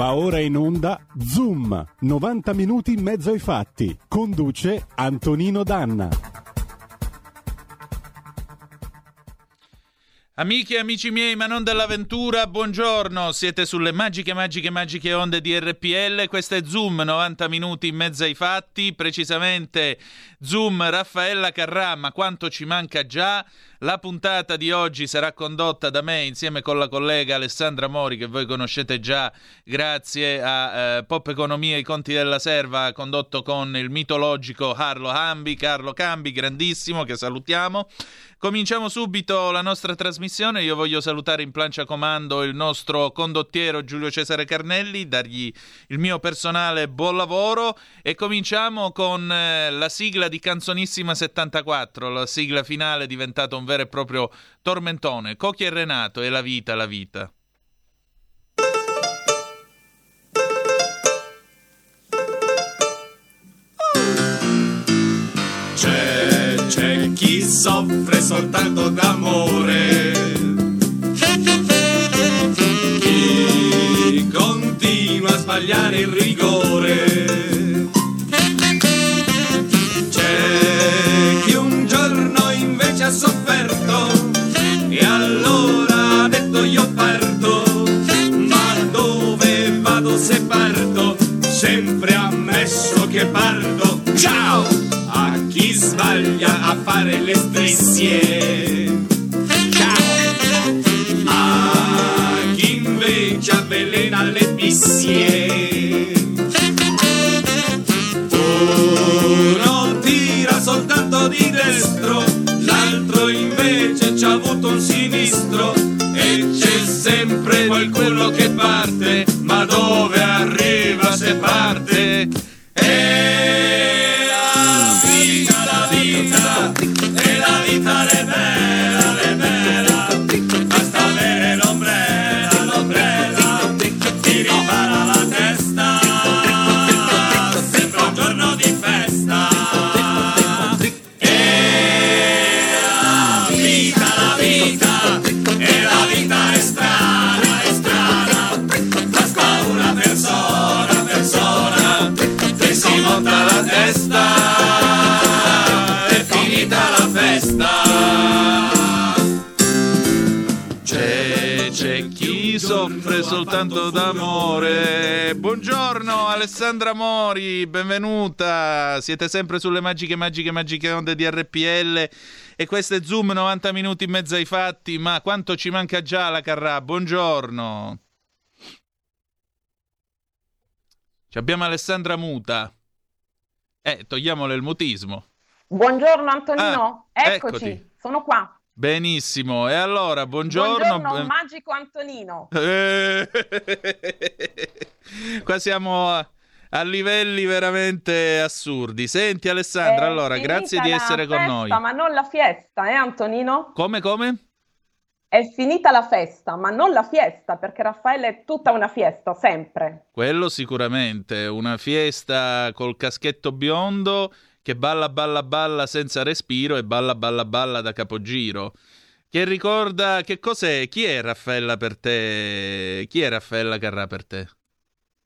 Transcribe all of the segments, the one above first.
Va ora in onda Zoom, 90 minuti in mezzo ai fatti. Conduce Antonino Danna. Amiche e amici miei, ma non dell'avventura, buongiorno. Siete sulle magiche, magiche, magiche onde di RPL. Questo è Zoom, 90 minuti in mezzo ai fatti. Precisamente Zoom Raffaella Carrà, ma quanto ci manca già. La puntata di oggi sarà condotta da me insieme con la collega Alessandra Mori, che voi conoscete già grazie a eh, Pop Economia e i conti della serva, condotto con il mitologico Carlo Cambi, Carlo Cambi, grandissimo, che salutiamo. Cominciamo subito la nostra trasmissione. Io voglio salutare in plancia comando il nostro condottiero Giulio Cesare Carnelli, dargli il mio personale buon lavoro e cominciamo con eh, la sigla di Canzonissima 74, la sigla finale diventata un vero e proprio tormentone. Cocchi e Renato e la vita, la vita. C'è, c'è chi soffre soltanto d'amore. Continua a sbagliare il rigore. Sofferto e allora ha detto io parto. Ma dove vado se parto? Sempre ammesso che parto. Ciao! A chi sbaglia a fare le strisce. Ciao! A chi invece avvelena le bissie. Avuto un sinistro e c'è sempre qualcuno che parte, soffre soltanto d'amore. Buongiorno Alessandra Mori, benvenuta. Siete sempre sulle magiche, magiche, magiche onde di RPL. E questo è Zoom 90 minuti in mezzo ai fatti. Ma quanto ci manca già la Carrà? Buongiorno. Ci abbiamo Alessandra Muta. Eh, togliamole il mutismo. Buongiorno Antonino, Ah, eccoci, eccoti. sono qua. Benissimo. E allora, buongiorno. Buongiorno, magico Antonino. Eh, Qua siamo a, a livelli veramente assurdi. Senti Alessandra, È allora, grazie di essere con festa, noi. Ma non la fiesta, eh Antonino? Come, come? È finita la festa, ma non la fiesta, perché Raffaele è tutta una fiesta, sempre. Quello sicuramente, una fiesta col caschetto biondo che balla balla balla senza respiro e balla balla balla da capogiro. Che ricorda che cos'è? Chi è Raffaella per te? Chi è Raffaella Carrà per te?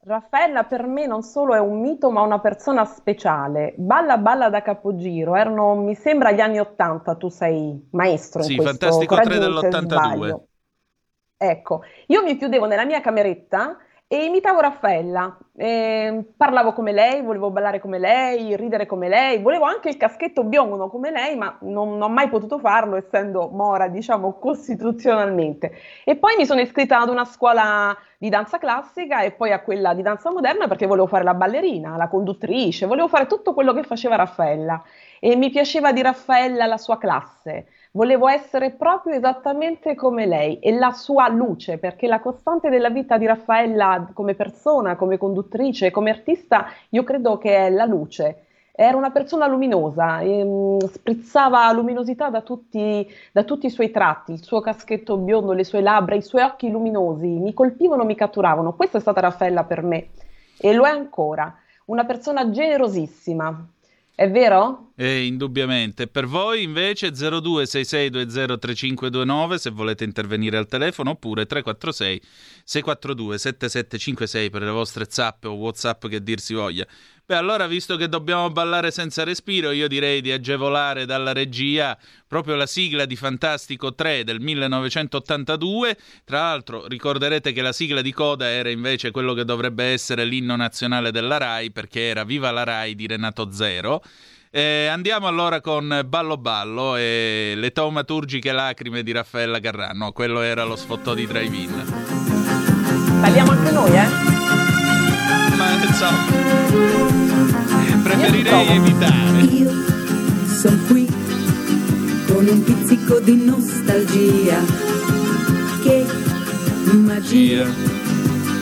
Raffaella per me non solo è un mito, ma una persona speciale. Balla balla da capogiro, erano, mi sembra, gli anni Ottanta, tu sei maestro in Sì, questo, Fantastico 3 correggimi se dell'82. sbaglio. Ecco, io mi chiudevo nella mia cameretta e imitavo Raffaella, Eh, parlavo come lei, volevo ballare come lei, ridere come lei, volevo anche il caschetto biondo come lei, ma non, non ho mai potuto farlo essendo mora, diciamo, costituzionalmente. E poi mi sono iscritta ad una scuola di danza classica e poi a quella di danza moderna perché volevo fare la ballerina, la conduttrice, volevo fare tutto quello che faceva Raffaella e mi piaceva di Raffaella la sua classe. Volevo essere proprio esattamente come lei e la sua luce, perché la costante della vita di Raffaella come persona, come conduttrice, come artista, io credo che è la luce. Era una persona luminosa, ehm, sprizzava luminosità da tutti, da tutti i suoi tratti, il suo caschetto biondo, le sue labbra, i suoi occhi luminosi, mi colpivano, mi catturavano. Questa è stata Raffaella per me e lo è ancora. Una persona generosissima. È vero? Eh, indubbiamente. Per voi invece 0266203529 se volete intervenire al telefono oppure 346 642 7756 per le vostre zappe o whatsapp che dir si voglia. Beh, allora, visto che dobbiamo ballare senza respiro, io direi di agevolare dalla regia proprio la sigla di Fantastico 3 del 1982. Tra l'altro, ricorderete che la sigla di coda era invece quello che dovrebbe essere l'inno nazionale della Rai, perché era Viva la Rai di Renato Zero. Eh, andiamo allora con Ballo Ballo e le taumaturgiche lacrime di Raffaella Carrano. Quello era lo sfottò di drive-in. Balliamo anche noi, eh? Ma insomma preferirei evitare. Io sono qui con un pizzico di nostalgia che magia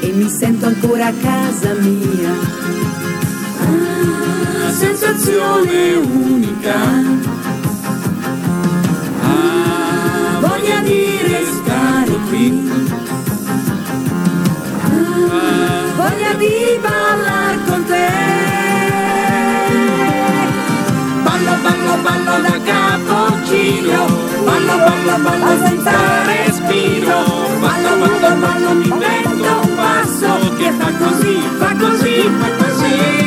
e mi sento ancora a casa mia. Ah, sensazione unica. Ah, voglia di restare qui. Ah, voglia di ballare con te. ballo, ballo da capocchino, ballo, ballo, ballo senza respiro, ballo, ballo, ballo mi metto un passo che fa così, fa così, fa così,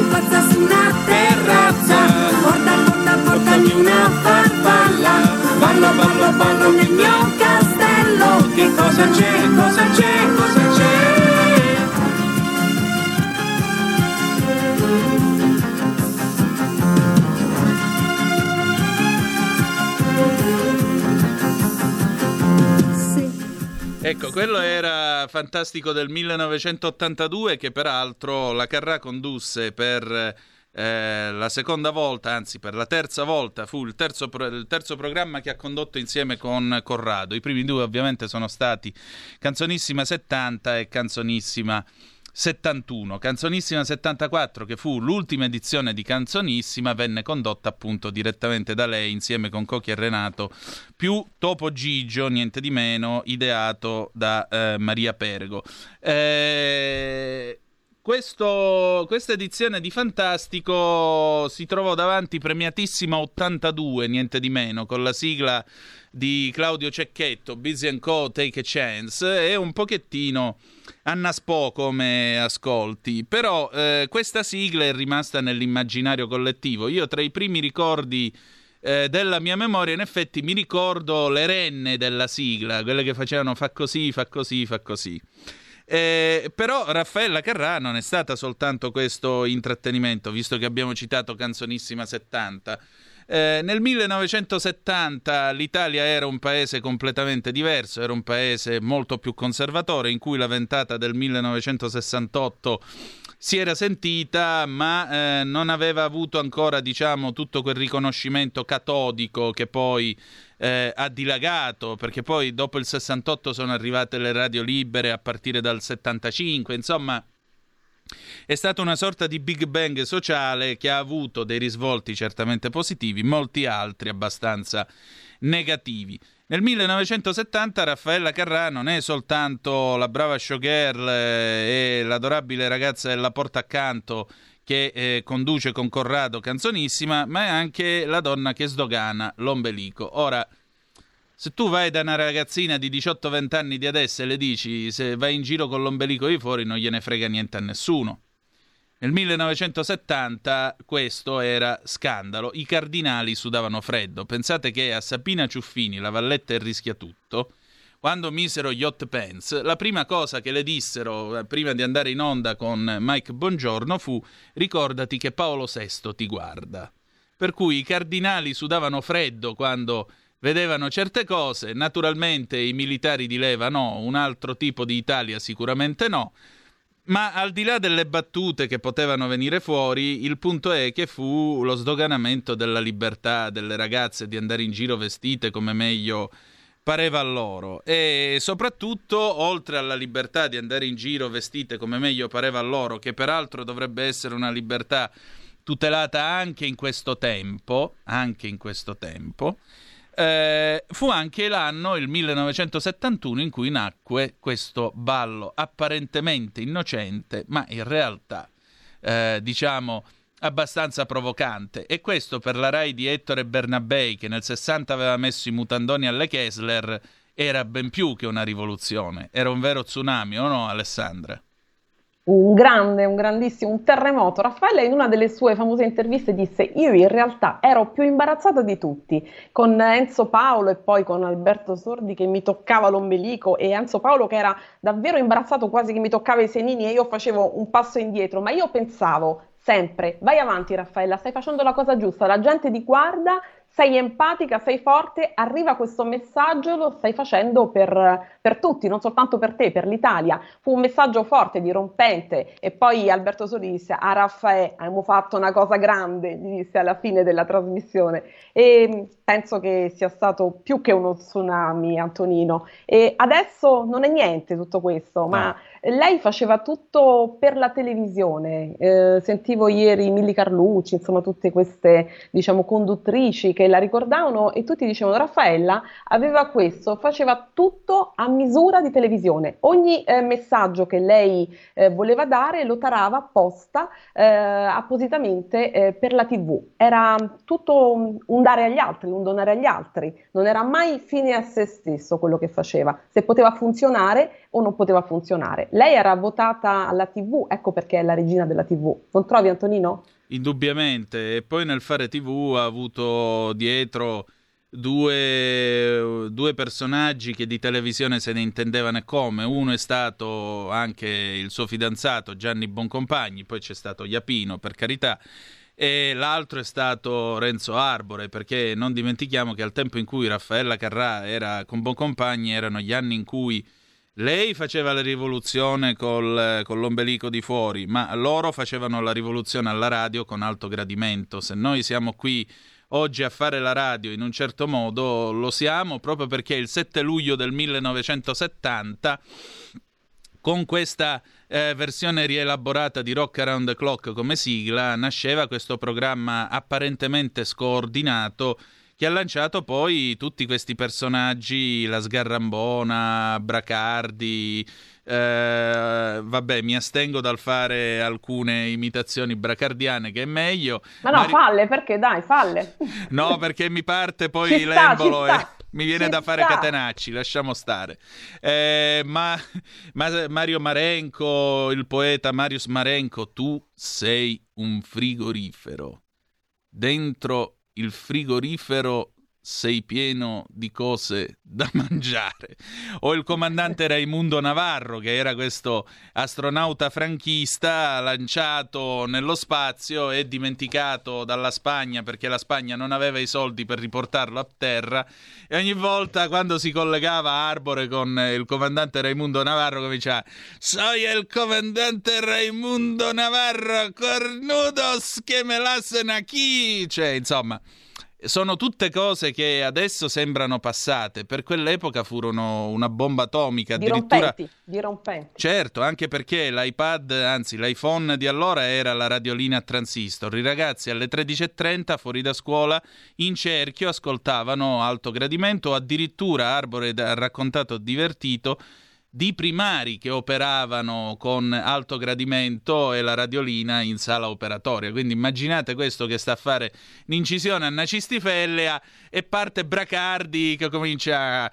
pazza su una terrazza, porta, porta, portami una farfalla, ballo, ballo, ballo nel mio castello, che cosa c'è, cosa c'è, cosa c'è? Ecco, quello era fantastico del 1982 che peraltro la Carrà condusse per eh, la seconda volta, anzi per la terza volta, fu il terzo, pro- il terzo, programma che ha condotto insieme con Corrado. I primi due ovviamente sono stati Canzonissima 70 e Canzonissima 71. Canzonissima 74, che fu l'ultima edizione di Canzonissima, venne condotta appunto direttamente da lei insieme con Cocchi e Renato, più Topo Gigio, niente di meno, ideato da eh, Maria Pergo. Eh, questo, questa edizione di Fantastico si trovò davanti premiatissima 82, niente di meno, con la sigla di Claudio Cecchetto, Busy Co. Take a Chance, e un pochettino annaspo come ascolti, però eh, questa sigla è rimasta nell'immaginario collettivo. Io tra i primi ricordi eh, della mia memoria, in effetti mi ricordo le renne della sigla, quelle che facevano fa così, fa così, fa così. Eh, però Raffaella Carrà non è stata soltanto questo intrattenimento, visto che abbiamo citato Canzonissima 70. Eh, nel 1970 l'Italia era un paese completamente diverso, era un paese molto più conservatore in cui la ventata del 1968 si era sentita, ma eh, non aveva avuto ancora, diciamo, tutto quel riconoscimento catodico che poi eh, ha dilagato, perché poi dopo il 68 sono arrivate le radio libere a partire dal 75, insomma è stata una sorta di Big Bang sociale che ha avuto dei risvolti certamente positivi, molti altri abbastanza negativi. Nel 1970 Raffaella Carrà non è soltanto la brava showgirl eh, e l'adorabile ragazza della porta accanto che eh, conduce con Corrado Canzonissima, ma è anche la donna che sdogana l'ombelico. Ora, se tu vai da una ragazzina di 18-20 anni di adesso e le dici se vai in giro con l'ombelico di fuori non gliene frega niente a nessuno. Nel 1970 questo era scandalo, i cardinali sudavano freddo. Pensate che a Sapina Ciuffini, la valletta e rischia tutto, quando misero gli hot pants, la prima cosa che le dissero eh, prima di andare in onda con Mike Bongiorno fu ricordati che Paolo VI ti guarda. Per cui i cardinali sudavano freddo quando vedevano certe cose, naturalmente i militari di leva no, un altro tipo di Italia sicuramente no, ma al di là delle battute che potevano venire fuori, il punto è che fu lo sdoganamento della libertà delle ragazze di andare in giro vestite come meglio pareva a loro. E soprattutto oltre alla libertà di andare in giro vestite come meglio pareva a loro, che peraltro dovrebbe essere una libertà tutelata anche in questo tempo, anche in questo tempo, eh, fu anche l'anno, il 1971, in cui nacque questo ballo apparentemente innocente, ma in realtà, eh, diciamo, abbastanza provocante. E questo per la Rai di Ettore Bernabei, che nel 60 aveva messo i mutandoni alle Kessler, era ben più che una rivoluzione. Era un vero tsunami, o no, Alessandra? Un grande, un grandissimo, un terremoto. Raffaella in una delle sue famose interviste disse io in realtà ero più imbarazzata di tutti, con Enzo Paolo e poi con Alberto Sordi che mi toccava l'ombelico e Enzo Paolo che era davvero imbarazzato quasi che mi toccava i senini e io facevo un passo indietro, ma io pensavo sempre, vai avanti Raffaella, stai facendo la cosa giusta, la gente ti guarda sei empatica, sei forte, arriva questo messaggio, lo stai facendo per, per, tutti, non soltanto per te, per l'Italia. Fu un messaggio forte, dirompente. E poi Alberto Soli disse a Raffaele abbiamo fatto una cosa grande, gli disse alla fine della trasmissione. E penso che sia stato più che uno tsunami Antonino. E adesso non è niente tutto questo, ma lei faceva tutto per la televisione, eh, sentivo ieri Milli Carlucci, insomma tutte queste diciamo conduttrici che la ricordavano e tutti dicevano Raffaella aveva questo, faceva tutto a misura di televisione, ogni eh, messaggio che lei eh, voleva dare lo tarava apposta eh, appositamente eh, per la tv, era tutto un dare agli altri, un donare agli altri, non era mai fine a se stesso quello che faceva, se poteva funzionare o non poteva funzionare. Lei era votata alla TV, ecco perché è la regina della TV. Non trovi Antonino? Indubbiamente, e poi nel fare TV ha avuto dietro due, due, personaggi che di televisione se ne intendevano come. Uno è stato anche il suo fidanzato Gianni Boncompagni, poi c'è stato Iapino, per carità, e l'altro è stato Renzo Arbore, perché non dimentichiamo che al tempo in cui Raffaella Carrà era con Boncompagni erano gli anni in cui lei faceva la rivoluzione col, con l'ombelico di fuori, ma loro facevano la rivoluzione alla radio con alto gradimento. Se noi siamo qui oggi a fare la radio in un certo modo, lo siamo proprio perché il 7 luglio del 1970 con questa eh, versione rielaborata di Rock Around the Clock come sigla nasceva questo programma apparentemente scordinato che ha lanciato poi tutti questi personaggi, la Sgarrambona, Bracardi, eh, vabbè, mi astengo dal fare alcune imitazioni bracardiane, che è meglio. Ma no, Mari... falle, perché dai, falle. no, perché mi parte poi l'embolo e mi viene ci da fare sta. catenacci, lasciamo stare. Eh, ma, ma, Mario Marenco, il poeta Marius Marenco, tu sei un frigorifero. Dentro il frigorifero sei pieno di cose da mangiare. O il comandante Raimundo Navarro, che era questo astronauta franchista lanciato nello spazio e dimenticato dalla Spagna perché la Spagna non aveva i soldi per riportarlo a terra. E ogni volta quando si collegava Arbore con il comandante Raimundo Navarro cominciava Soy il comandante Raimundo Navarro, cornudos che me lassen aquí. Cioè, insomma sono tutte cose che adesso sembrano passate, per quell'epoca furono una bomba atomica. Addirittura... Dirompenti, dirompenti. Certo, anche perché l'iPad, anzi l'iPhone di allora era la radiolina a transistor. I ragazzi alle 13.30 fuori da scuola in cerchio ascoltavano alto gradimento, addirittura Arbore ha raccontato divertito di primari che operavano con alto gradimento e la radiolina in sala operatoria. Quindi immaginate questo che sta a fare un'incisione a nacistifellea e parte Bracardi che comincia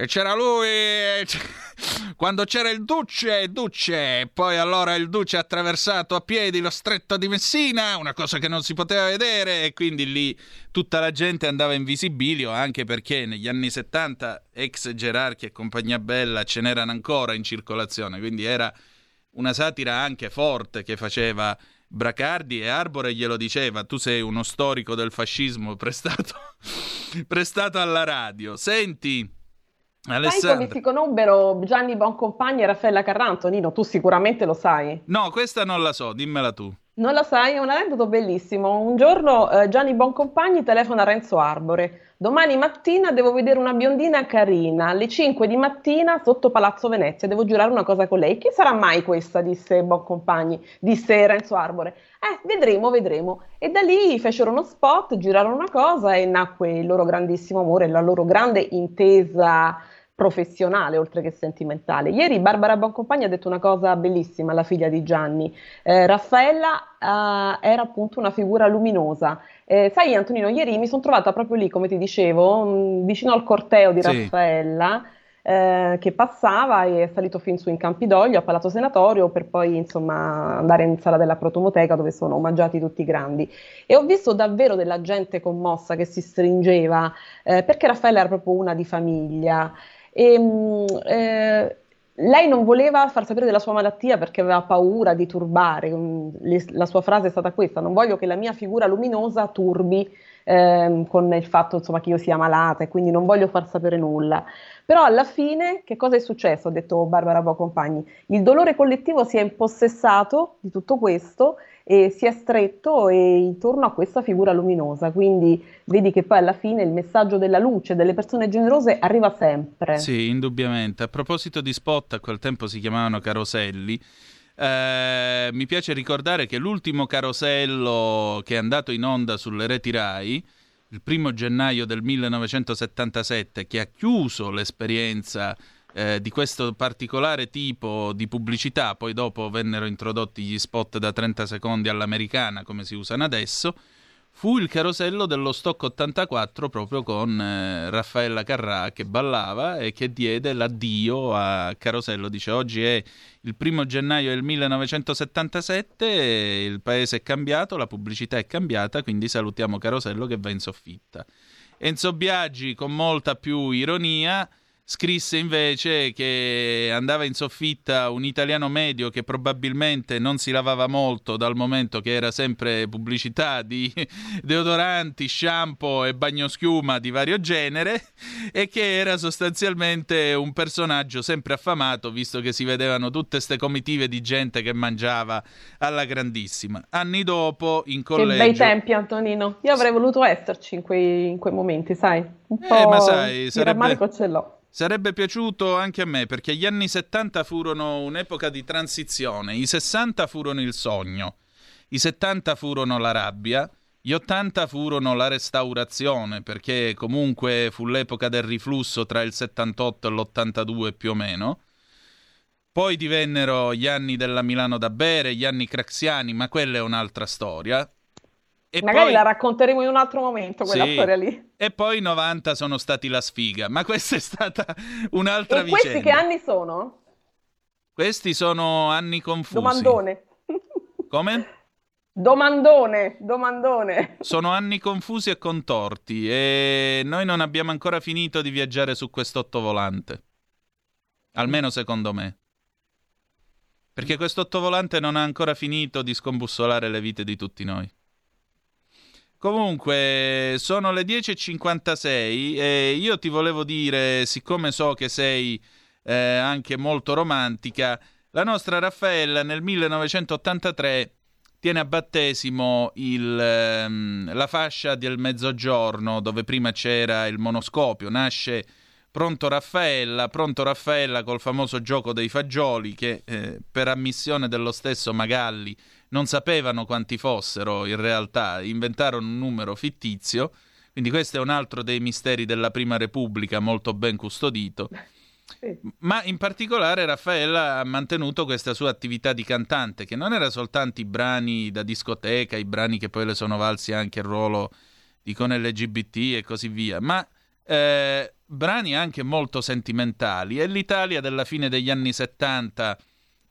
e c'era lui quando c'era il Duce, Duce, poi allora il Duce ha attraversato a piedi lo stretto di Messina, una cosa che non si poteva vedere e quindi lì tutta la gente andava in visibilio anche perché negli anni 70 ex gerarchi e compagnia bella ce n'erano ancora in circolazione, quindi era una satira anche forte che faceva Bracardi e Arbore glielo diceva, tu sei uno storico del fascismo prestato, prestato alla radio. Senti, Alessandra. Sai come si conobbero Gianni Boncompagni e Raffaella Carranto? Nino, tu sicuramente lo sai. No, questa non la so, dimmela tu. Non la sai, è un aneddoto bellissimo. Un giorno eh, Gianni Boncompagni telefona a Renzo Arbore. Domani mattina devo vedere una biondina carina, alle 5 di mattina sotto Palazzo Venezia, devo giurare una cosa con lei. Chi sarà mai questa? disse Boncompagni, disse Renzo Arbore. Eh, vedremo, vedremo. E da lì fecero uno spot, girarono una cosa e nacque il loro grandissimo amore, la loro grande intesa professionale oltre che sentimentale. Ieri Barbara Boncompagni ha detto una cosa bellissima alla figlia di Gianni. Eh, Raffaella eh, era appunto una figura luminosa. Eh, sai Antonino, ieri mi sono trovata proprio lì, come ti dicevo, mh, mm, vicino al corteo di sì. Raffaella. Eh, che passava e è salito fin su in Campidoglio a Palazzo Senatorio per poi insomma andare in sala della Protomoteca dove sono omaggiati tutti i grandi e ho visto davvero della gente commossa che si stringeva eh, perché Raffaella era proprio una di famiglia e, mm, eh, lei non voleva far sapere della sua malattia perché aveva paura di turbare. Mm, la sua frase è stata questa: Non voglio che la mia figura luminosa turbi ehm, con il fatto insomma, che io sia malata e quindi non voglio far sapere nulla. Però alla fine che cosa è successo? Ha detto Barbara Bocompagni. Il dolore collettivo si è impossessato di tutto questo e si è stretto e intorno a questa figura luminosa. Quindi vedi che poi alla fine il messaggio della luce, delle persone generose arriva sempre. Sì, indubbiamente. A proposito di spot, a quel tempo si chiamavano caroselli. Eh, mi piace ricordare che l'ultimo carosello che è andato in onda sulle reti RAI, il primo gennaio del 1977, che ha chiuso l'esperienza eh, di questo particolare tipo di pubblicità, poi dopo vennero introdotti gli spot da 30 secondi all'americana come si usano adesso, fu il carosello dello Stock 84 proprio con eh, Raffaella Carrà che ballava e che diede l'addio a Carosello. Dice oggi è il primo gennaio del 1977, il paese è cambiato, la pubblicità è cambiata, quindi salutiamo Carosello che va in soffitta. Enzo Biaggi con molta più ironia scrisse invece che andava in soffitta un italiano medio che probabilmente non si lavava molto dal momento che era sempre pubblicità di deodoranti, shampoo e bagnoschiuma di vario genere e che era sostanzialmente un personaggio sempre affamato visto che si vedevano tutte queste comitive di gente che mangiava alla grandissima. Anni dopo in collegio... Che bei tempi Antonino, io avrei voluto esserci in quei, in quei momenti, sai? Un po' eh, ma sai, sarebbe... ce l'ho. Sarebbe piaciuto anche a me perché gli anni 70 furono un'epoca di transizione, i 60 furono il sogno, i 70 furono la rabbia, gli 80 furono la restaurazione perché comunque fu l'epoca del riflusso tra il 78 e l'82 più o meno. Poi divennero gli anni della Milano da bere, gli anni craxiani, ma quella è un'altra storia. E Magari poi... la racconteremo in un altro momento, quella sì. storia lì. E poi i 90 sono stati la sfiga, ma questa è stata un'altra e vicenda. questi che anni sono? Questi sono anni confusi. Domandone. Come? Domandone, domandone. Sono anni confusi e contorti e noi non abbiamo ancora finito di viaggiare su quest'ottovolante. Almeno secondo me. Perché quest'ottovolante non ha ancora finito di scombussolare le vite di tutti noi. Comunque, sono le 10.56 e io ti volevo dire, siccome so che sei eh, anche molto romantica, la nostra Raffaella nel 1983 tiene a battesimo il, ehm, la fascia del mezzogiorno dove prima c'era il monoscopio. Nasce Pronto Raffaella, Pronto Raffaella col famoso gioco dei fagioli che eh, per ammissione dello stesso Magalli non sapevano quanti fossero in realtà, inventarono un numero fittizio, quindi questo è un altro dei misteri della Prima Repubblica molto ben custodito. Ma in particolare Raffaella ha mantenuto questa sua attività di cantante, che non era soltanto i brani da discoteca, i brani che poi le sono valsi anche il ruolo di con LGBT e così via, ma eh, brani anche molto sentimentali. È l'Italia della fine degli anni 70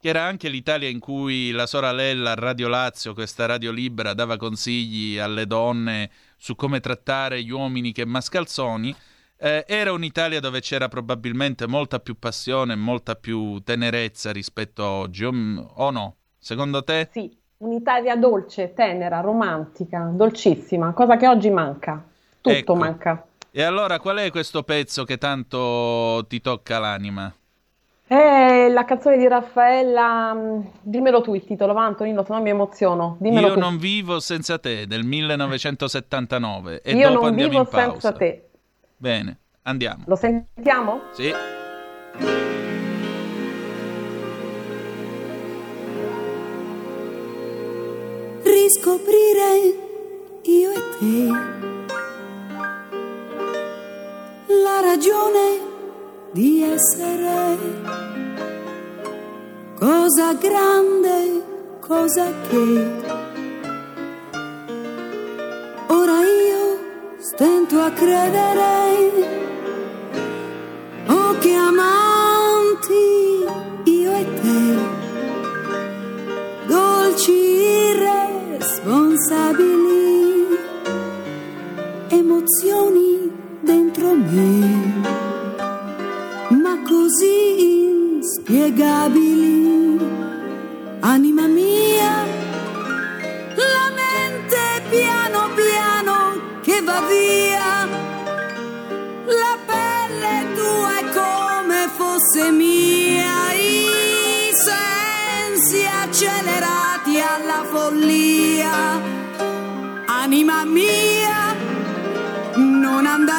che era anche l'Italia in cui la sorella Radio Lazio, questa radio libera, dava consigli alle donne su come trattare gli uomini che mascalzoni. Eh, era un'Italia dove c'era probabilmente molta più passione, molta più tenerezza rispetto a oggi, o, o no? Secondo te? Sì, un'Italia dolce, tenera, romantica, dolcissima, cosa che oggi manca. Tutto ecco. manca. E allora qual è questo pezzo che tanto ti tocca l'anima? Eh, la canzone di Raffaella, mm, dimmelo tu il titolo, va Antonino, se no mi emoziono. Dimmelo Io tu. non vivo senza te, del 1979. E Io dopo non vivo senza te. Bene, andiamo. Lo sentiamo? Sì. Riscoprire io e te ragione di essere cosa grande, cosa che ora io stento a credere. Inspiegabili, anima mia, la mente piano piano che va via, la pelle tua è come fosse mia, i sensi accelerati alla follia, anima mia, non andar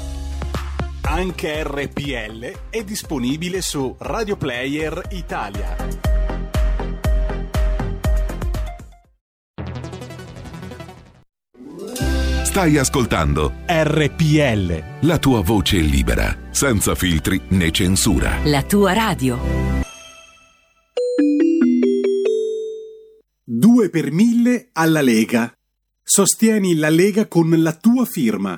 Anche RPL è disponibile su Radio Player Italia. Stai ascoltando RPL. la tua voce libera, senza filtri né censura. La tua radio. 2 per 1000 alla Lega. Sostieni la Lega con la tua firma.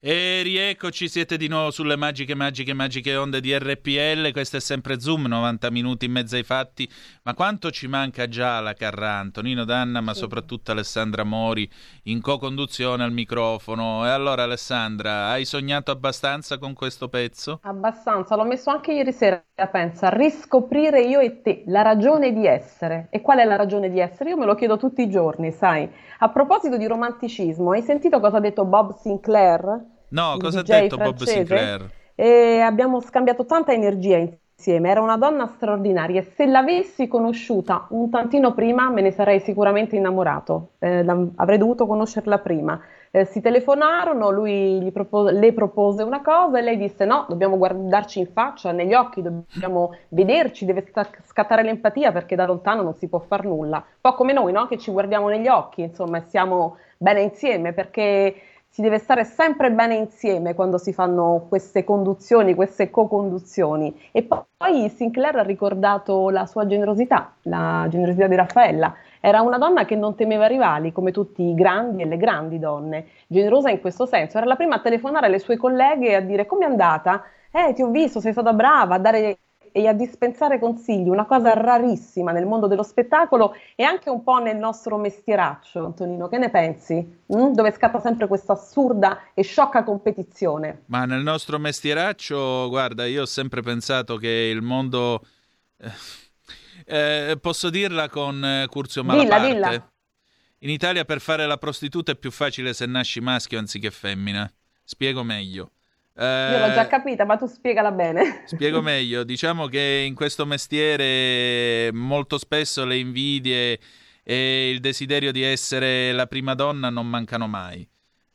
E rieccoci, siete di nuovo sulle magiche, magiche, magiche onde di RPL. Questo è sempre Zoom, 90 minuti in mezzo ai fatti. Ma quanto ci manca già la Carrà, Antonino Danna, ma soprattutto Alessandra Mori in co-conduzione al microfono. E allora, Alessandra, hai sognato abbastanza con questo pezzo? Abbastanza, l'ho messo anche ieri sera, pensa, riscoprire io e te la ragione di essere. E qual è la ragione di essere? Io me lo chiedo tutti i giorni, sai. A proposito di romanticismo, hai sentito cosa ha detto Bob Sinclair? No, cosa ha DJ detto Bob francese? Sinclair? E abbiamo scambiato tanta energia insieme, era una donna straordinaria e se l'avessi conosciuta un tantino prima me ne sarei sicuramente innamorato, Eh, avrei dovuto conoscerla prima. Eh, si telefonarono, lui gli propo- le propose una cosa e lei disse no, dobbiamo guardarci in faccia, negli occhi, dobbiamo vederci, deve scattare l'empatia perché da lontano non si può far nulla. Un po' come noi, no? Che ci guardiamo negli occhi, insomma, e siamo bene insieme perché si deve stare sempre bene insieme quando si fanno queste conduzioni, queste co-conduzioni. E poi Sinclair ha ricordato la sua generosità, la generosità di Raffaella. Era una donna che non temeva rivali, come tutti i grandi e le grandi donne, generosa in questo senso. Era la prima a telefonare alle sue colleghe e a dire come è andata? Eh, ti ho visto, sei stata brava, a dare e a dispensare consigli, una cosa rarissima nel mondo dello spettacolo e anche un po' nel nostro mestieraccio, Antonino. Che ne pensi? Mm? Dove scatta sempre questa assurda e sciocca competizione. Ma nel nostro mestieraccio, guarda, io ho sempre pensato che il mondo... Eh, posso dirla con eh, Curzio Malaparte? Dilla, dilla. In Italia per fare la prostituta è più facile se nasci maschio anziché femmina. Spiego meglio. Eh, Io l'ho già capita, ma tu spiegala bene. Spiego meglio. Diciamo che in questo mestiere molto spesso le invidie e il desiderio di essere la prima donna non mancano mai.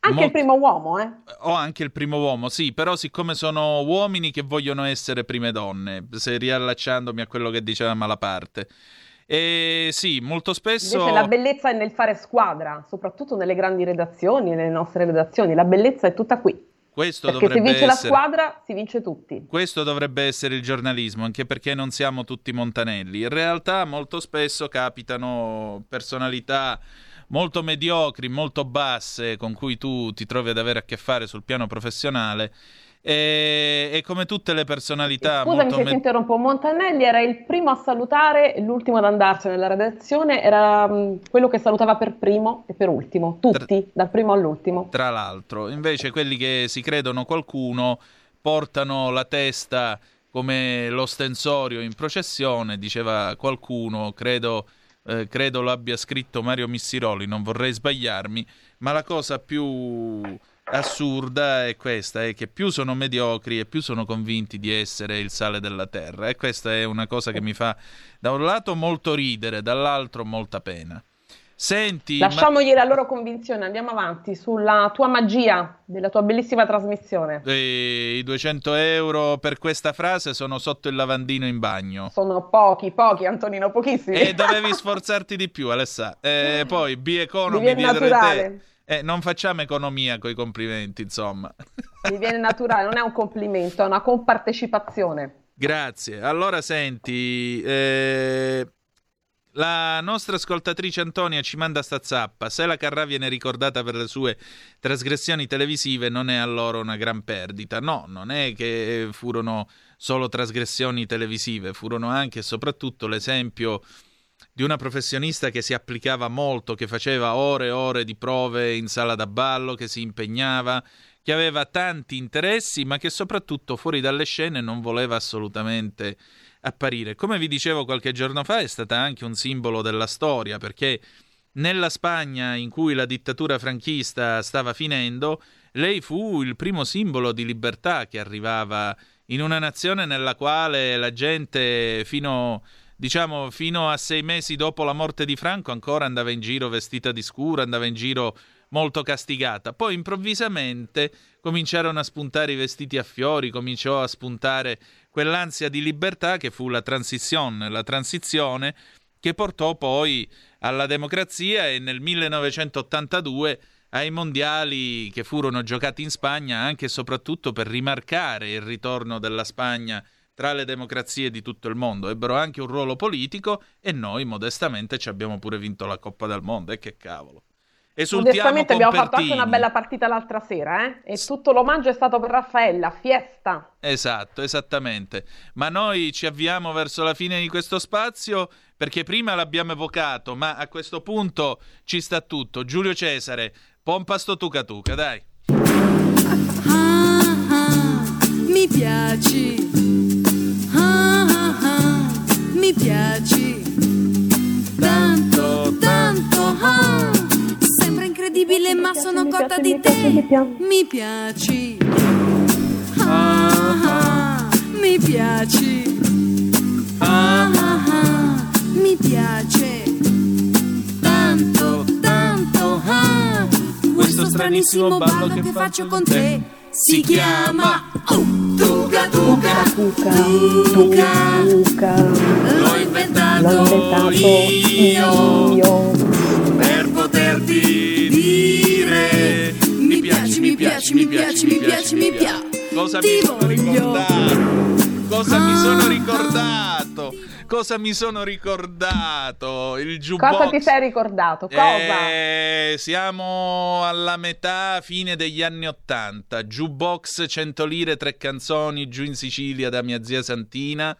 Anche Mol... il primo uomo, eh? O anche il primo uomo, sì, però siccome sono uomini che vogliono essere prime donne, se riallacciandomi a quello che diceva Malaparte. E sì, molto spesso... Invece la bellezza è nel fare squadra, soprattutto nelle grandi redazioni, nelle nostre redazioni. La bellezza è tutta qui. Questo perché se vince essere... la squadra, si vince tutti. Questo dovrebbe essere il giornalismo, anche perché non siamo tutti montanelli. In realtà molto spesso capitano personalità molto mediocri, molto basse, con cui tu ti trovi ad avere a che fare sul piano professionale e, e, come tutte le personalità. Scusami molto se ti interrompo. Montanelli era il primo a salutare e l'ultimo ad andarsene nella redazione. Era um, quello che salutava per primo e per ultimo, tutti, tra, dal primo all'ultimo. Tra l'altro, invece, quelli che si credono qualcuno portano la testa come l'ostensorio in processione, diceva qualcuno, credo. Eh, credo lo abbia scritto Mario Missiroli, non vorrei sbagliarmi, ma la cosa più assurda è questa, è che più sono mediocri e più sono convinti di essere il sale della terra e questa è una cosa che mi fa da un lato molto ridere, dall'altro molta pena. Senti, Lasciamogli ma... la loro convinzione, andiamo avanti sulla tua magia della tua bellissima trasmissione. E I 200 euro per questa frase sono sotto il lavandino in bagno. Sono pochi, pochi, Antonino, pochissimi. E dovevi sforzarti di più, Alessà. E poi, B-Economy dietro te eh, non facciamo economia con i complimenti, insomma. Mi viene naturale, non è un complimento, è una compartecipazione. Grazie. Allora, senti, eh, la nostra ascoltatrice Antonia ci manda sta zappa. Se la Carrà viene ricordata per le sue trasgressioni televisive, non è allora una gran perdita. No, non è che furono solo trasgressioni televisive, furono anche e soprattutto l'esempio di una professionista che si applicava molto, che faceva ore e ore di prove in sala da ballo, che si impegnava, che aveva tanti interessi, ma che soprattutto fuori dalle scene non voleva assolutamente apparire. Come vi dicevo qualche giorno fa, è stata anche un simbolo della storia, perché nella Spagna in cui la dittatura franchista stava finendo, lei fu il primo simbolo di libertà che arrivava in una nazione nella quale la gente fino diciamo fino a sei mesi dopo la morte di Franco ancora andava in giro vestita di scuro, andava in giro molto castigata. Poi improvvisamente cominciarono a spuntare i vestiti a fiori, cominciò a spuntare quell'ansia di libertà che fu la transizione, la transizione che portò poi alla democrazia e nel 1982 ai mondiali che furono giocati in Spagna anche e soprattutto per rimarcare il ritorno della Spagna tra le democrazie di tutto il mondo. Ebbero anche un ruolo politico e noi modestamente ci abbiamo pure vinto la Coppa del Mondo. E che cavolo. Modestamente abbiamo fatto anche una bella partita l'altra sera, eh? E tutto l'omaggio è stato per Raffaella, fiesta. Esatto, esattamente. Ma noi ci avviamo verso la fine di questo spazio perché prima l'abbiamo evocato, ma a questo punto ci sta tutto. Giulio Cesare, pompa sto tuca tuca, dai. Ah, ah, mi piaci mi piaci Incredibile, ma sono cotta di te. Mi piaci. Ah, ah, mi piaci. Ah, ah, ah, mi piace tanto, tanto. Ah. Questo stranissimo ballo che faccio con te si chiama uh, Tuca Tuca Tuca Tuca L'ho inventato, io, per poterti dire mi piaci, mi piaci, mi piaci, mi piaci, Cosa mi sono ricordato? Cosa mi sono ricordato? Cosa mi sono ricordato? Il jukebox. Cosa ti sei ricordato? Cosa? Eh, siamo alla metà, fine degli anni Ottanta. Jukebox 100 lire, tre canzoni giù in Sicilia da mia zia Santina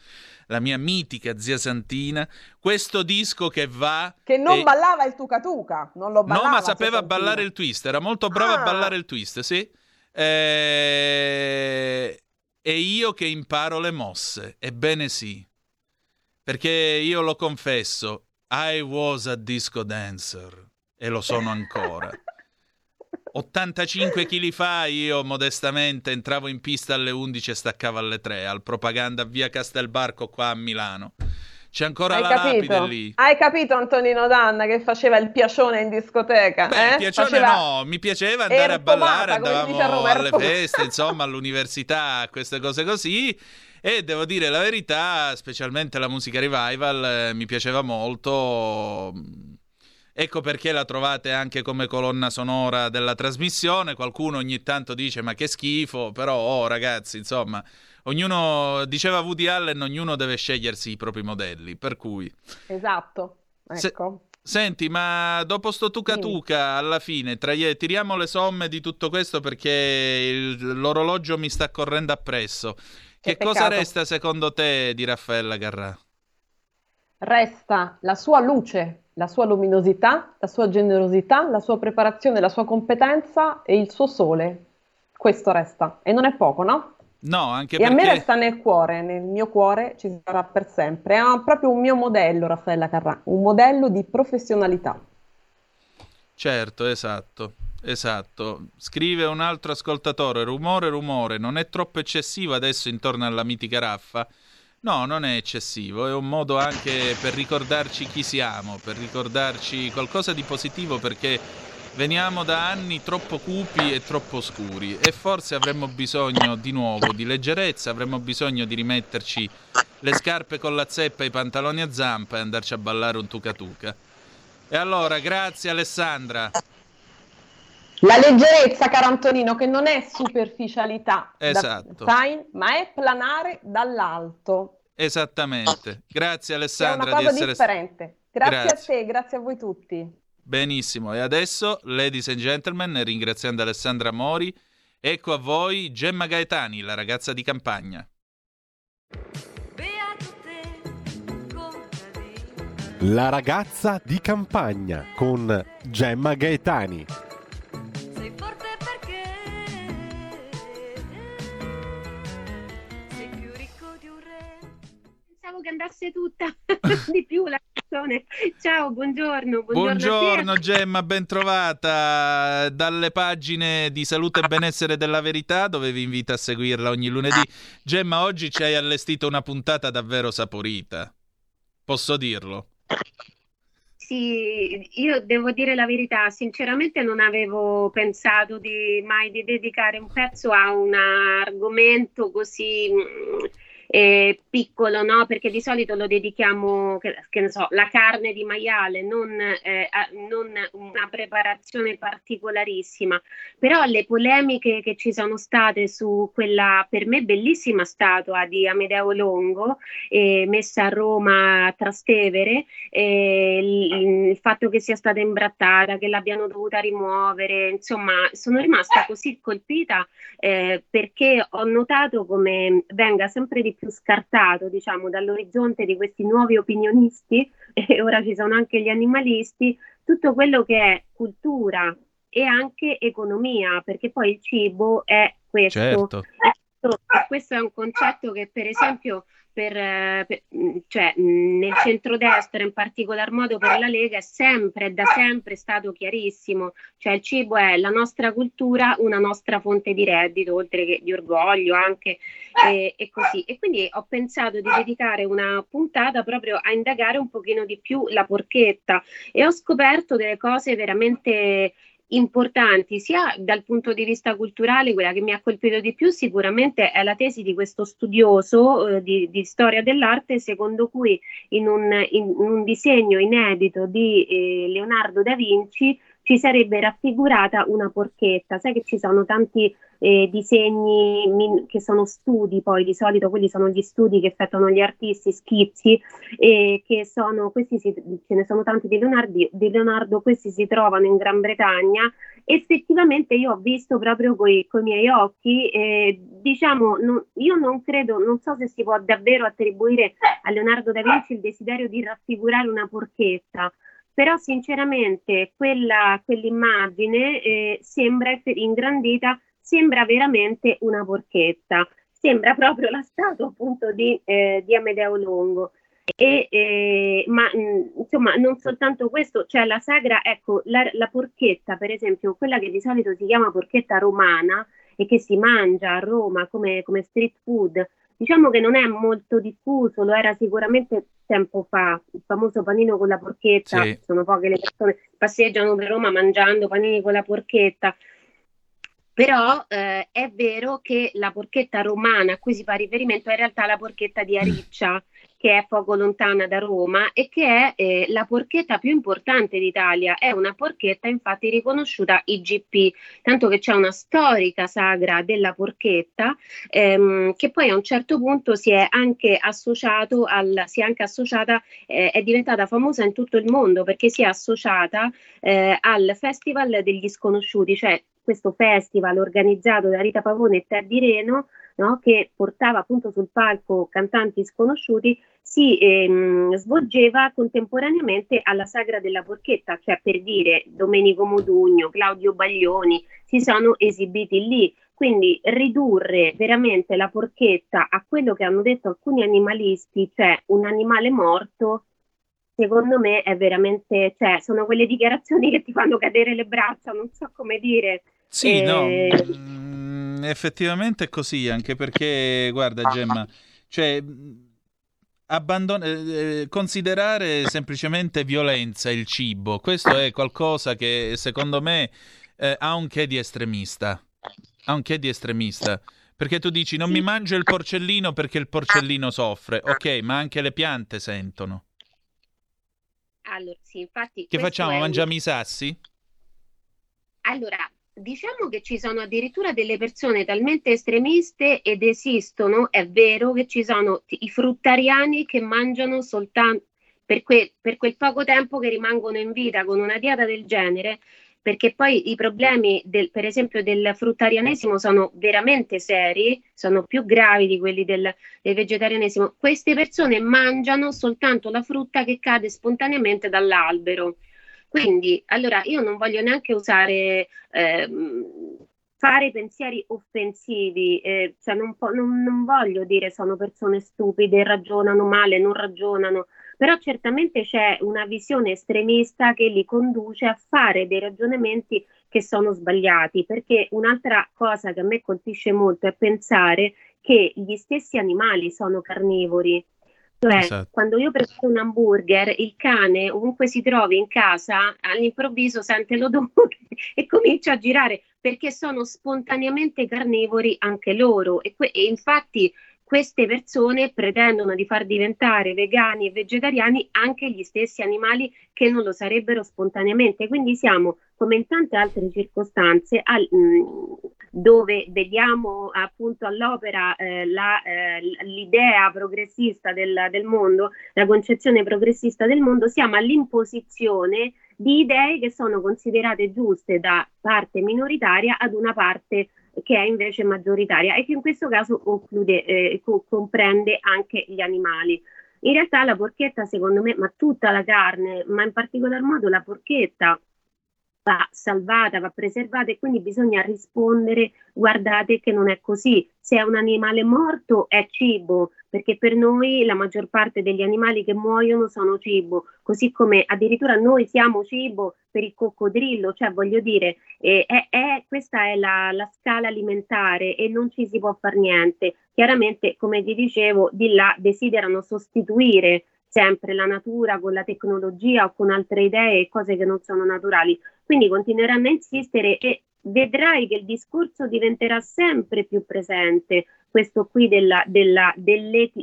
la mia mitica zia Santina, questo disco che va... Che non e... ballava il tuca tuca, non lo ballava. No, ma sapeva ballare il twist, era molto brava Ah. a ballare il twist, sì. Eh, E io che imparo le mosse, ebbene sì. Perché io lo confesso, I was a disco dancer e lo sono ancora. 85 kg fa io modestamente entravo in pista alle 11 e staccavo alle 3 al propaganda via Castelbarco qua a Milano. C'è ancora Hai la lapide capito? lì. Hai capito Antonino Danna che faceva il piacione in discoteca? Beh, eh? piacione Faceva- no, mi piaceva andare a Erpomata, ballare, a andavamo Roma, alle feste, insomma, all'università, queste cose così. E devo dire la verità, specialmente la musica revival, eh, mi piaceva molto. Ecco perché la trovate anche come colonna sonora della trasmissione. Qualcuno ogni tanto dice: Ma che schifo! Però, oh, ragazzi, insomma, ognuno diceva Woody Allen: ognuno deve scegliersi i propri modelli. Per cui, Esatto, Se- ecco. Senti, ma dopo sto tuca tuca, alla fine, tra tiriamo le somme di tutto questo perché il- l'orologio mi sta correndo appresso. Che, Che cosa resta secondo te di Raffaella Garrà? Resta la sua luce, la sua luminosità, la sua generosità, la sua preparazione, la sua competenza e il suo sole. Questo resta. E non è poco, no? No, anche E a me perché... resta nel cuore, nel mio cuore ci sarà per sempre. È proprio un mio modello, Raffaella Carrà, un modello di professionalità. Certo, esatto, esatto. Scrive un altro ascoltatore, rumore, rumore, non è troppo eccessivo adesso intorno alla mitica Raffa? No, non è eccessivo, è un modo anche per ricordarci chi siamo, per ricordarci qualcosa di positivo perché veniamo da anni troppo cupi e troppo scuri e forse avremmo bisogno di nuovo di leggerezza, avremmo bisogno di rimetterci le scarpe con la zeppa e i pantaloni a zampa e andarci a ballare un tuca tuca. E allora, grazie Alessandra. La leggerezza, caro Antonino, che non è superficialità, Esatto. sai, ma è planare dall'alto. Esattamente. Grazie Che è una Alessandra di essere differente. Grazie, Grazie. a te, grazie a voi tutti. Benissimo. E adesso, ladies and gentlemen, ringraziando Alessandra Mori, ecco a voi Gemma Gaetani, la ragazza di campagna. La ragazza di campagna con Gemma Gaetani. Sei forte perché sei più ricco di un re. Pensavo che andasse tutta di più la canzone. Ciao, buongiorno. Buongiorno. Buongiorno Gemma, ben trovata dalle pagine di Salute e Benessere della Verità, dove vi invito a seguirla ogni lunedì. Gemma, oggi ci hai allestito una puntata davvero saporita. Posso dirlo? Sì, io devo dire la verità, sinceramente non avevo pensato di, mai di dedicare un pezzo a un argomento così mm, eh, piccolo, no? Perché di solito lo dedichiamo, che, che ne so, la carne di maiale, non, eh, a- non una preparazione particolarissima. Però le polemiche che ci sono state su quella per me bellissima statua di Amedeo Longo, eh, messa a Roma a Trastevere, eh, il, il fatto che sia stata imbrattata, che l'abbiano dovuta rimuovere, insomma, sono rimasta così colpita eh, perché ho notato come venga sempre di più scartato, diciamo, dall'orizzonte di questi nuovi opinionisti, e ora ci sono anche gli animalisti, tutto quello che è cultura e anche economia, perché poi il cibo è questo. Certo. Questo- Questo è un concetto che, per esempio, per, eh, per- mh, cioè, mh, nel centrodestra, in particolar modo per la Lega, è sempre, da sempre stato chiarissimo. Cioè, il cibo è la nostra cultura, una nostra fonte di reddito, oltre che di orgoglio anche, e, e così. E quindi ho pensato di dedicare una puntata proprio a indagare un pochino di più la porchetta e ho scoperto delle cose veramente importanti, sia dal punto di vista culturale, quella che mi ha colpito di più sicuramente è la tesi di questo studioso eh, di, di storia dell'arte, secondo cui in un, in un disegno inedito di eh, Leonardo da Vinci ci sarebbe raffigurata una porchetta. Sai che ci sono tanti eh, disegni min- che sono studi, poi di solito quelli sono gli studi che effettuano gli artisti, schizzi, e che sono, questi si, ce ne sono tanti di Leonardo, di Leonardo, questi si trovano in Gran Bretagna. Effettivamente io ho visto proprio con i miei occhi, eh, diciamo, non, io non credo, non so se si può davvero attribuire a Leonardo da Vinci il desiderio di raffigurare una porchetta, però sinceramente quella, quell'immagine eh, sembra ingrandita sembra veramente una porchetta, sembra proprio la statua appunto di, eh, di Amedeo Longo. E, eh, ma mh, insomma, non soltanto questo, cioè la sagra, ecco, la, la, porchetta, per esempio, quella che di solito si chiama porchetta romana e che si mangia a Roma come, come street food, diciamo che non è molto diffuso, lo era sicuramente tempo fa, il famoso panino con la porchetta, sì. sono poche le persone che passeggiano per Roma mangiando panini con la porchetta, però eh, è vero che la porchetta romana a cui si fa riferimento è in realtà la porchetta di Ariccia, che è poco lontana da Roma e che è eh, la porchetta più importante d'Italia. È una porchetta infatti riconosciuta IGP, tanto che c'è una storica sagra della porchetta ehm, che poi a un certo punto si è anche, al, si è anche associata, eh, è diventata famosa in tutto il mondo perché si è associata eh, al Festival degli Sconosciuti, cioè questo festival organizzato da Rita Pavone e Teddy Reno, no, che portava appunto sul palco cantanti sconosciuti, si ehm, svolgeva contemporaneamente alla Sagra della Porchetta, cioè per dire Domenico Modugno, Claudio Baglioni, si sono esibiti lì. Quindi ridurre veramente la porchetta a quello che hanno detto alcuni animalisti, cioè un animale morto, secondo me è veramente, cioè, sono quelle dichiarazioni che ti fanno cadere le braccia, non so come dire. Sì, e... no, mm, effettivamente è così, anche perché, guarda Gemma, cioè, abbandon- eh, considerare semplicemente violenza il cibo, questo è qualcosa che secondo me eh, ha un che di estremista, ha un che di estremista. Perché tu dici non mi mangio il porcellino perché il porcellino soffre, ok, ma anche le piante sentono. Allora, sì, infatti... Che facciamo? Mangiamo un... i sassi? Allora, diciamo che ci sono addirittura delle persone talmente estremiste ed esistono, è vero che ci sono i fruttariani che mangiano soltanto per, que- per quel poco tempo che rimangono in vita con una dieta del genere, perché poi i problemi, del, per esempio, del fruttarianesimo sono veramente seri, sono più gravi di quelli del, del, vegetarianesimo. Queste persone mangiano soltanto la frutta che cade spontaneamente dall'albero. Quindi, allora, io non voglio neanche usare... Ehm, fare pensieri offensivi, eh, cioè non, po- non, non voglio dire sono persone stupide, ragionano male, non ragionano, però certamente c'è una visione estremista che li conduce a fare dei ragionamenti che sono sbagliati, perché un'altra cosa che a me colpisce molto è pensare che gli stessi animali sono carnivori. Cioè, esatto. quando io preparo un hamburger, il cane, ovunque si trovi in casa, all'improvviso sente l'odore e comincia a girare perché sono spontaneamente carnivori anche loro. E, que- e infatti queste persone pretendono di far diventare vegani e vegetariani anche gli stessi animali che non lo sarebbero spontaneamente. Quindi siamo, come in tante altre circostanze, al, mh, mm, dove vediamo appunto all'opera eh, la, eh, l'idea progressista del, del mondo, la concezione progressista del mondo, siamo all'imposizione di idee che sono considerate giuste da parte minoritaria ad una parte che è invece maggioritaria e che in questo caso conclude, eh, co- comprende anche gli animali. In realtà la porchetta, secondo me, ma tutta la carne, ma in particolar modo la porchetta, va salvata, va preservata e quindi bisogna rispondere, guardate che non è così, se è un animale morto è cibo, perché per noi la maggior parte degli animali che muoiono sono cibo, così come addirittura noi siamo cibo per il coccodrillo, cioè voglio dire, eh, è, è, questa è la, la, scala alimentare e non ci si può fare niente. Chiaramente, come ti dicevo, di là desiderano sostituire sempre la natura con la tecnologia o con altre idee e cose che non sono naturali. Quindi continueranno a insistere e vedrai che il discorso diventerà sempre più presente. Questo qui della, della,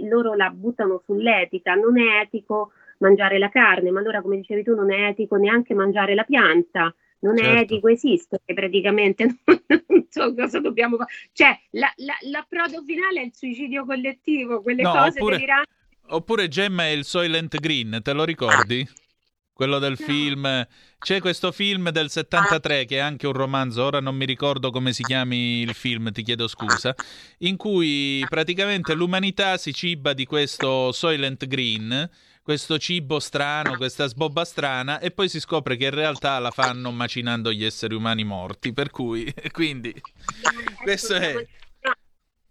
loro la buttano sull'etica, non è etico mangiare la carne, ma allora come dicevi tu non è etico neanche mangiare la pianta, non è Certo. etico esistere praticamente, non so cosa dobbiamo fare. Cioè, la- la- l'approdo finale è il suicidio collettivo, quelle No, cose oppure- deliranti. Oppure Gemma è il Soylent Green, te lo ricordi? Quello del film. C'è questo film del 73 che è anche un romanzo, ora non mi ricordo come si chiami il film, ti chiedo scusa, in cui praticamente l'umanità si ciba di questo Soylent Green, questo cibo strano, questa sbobba strana, e poi si scopre che in realtà la fanno macinando gli esseri umani morti, per cui, quindi, questo è... No.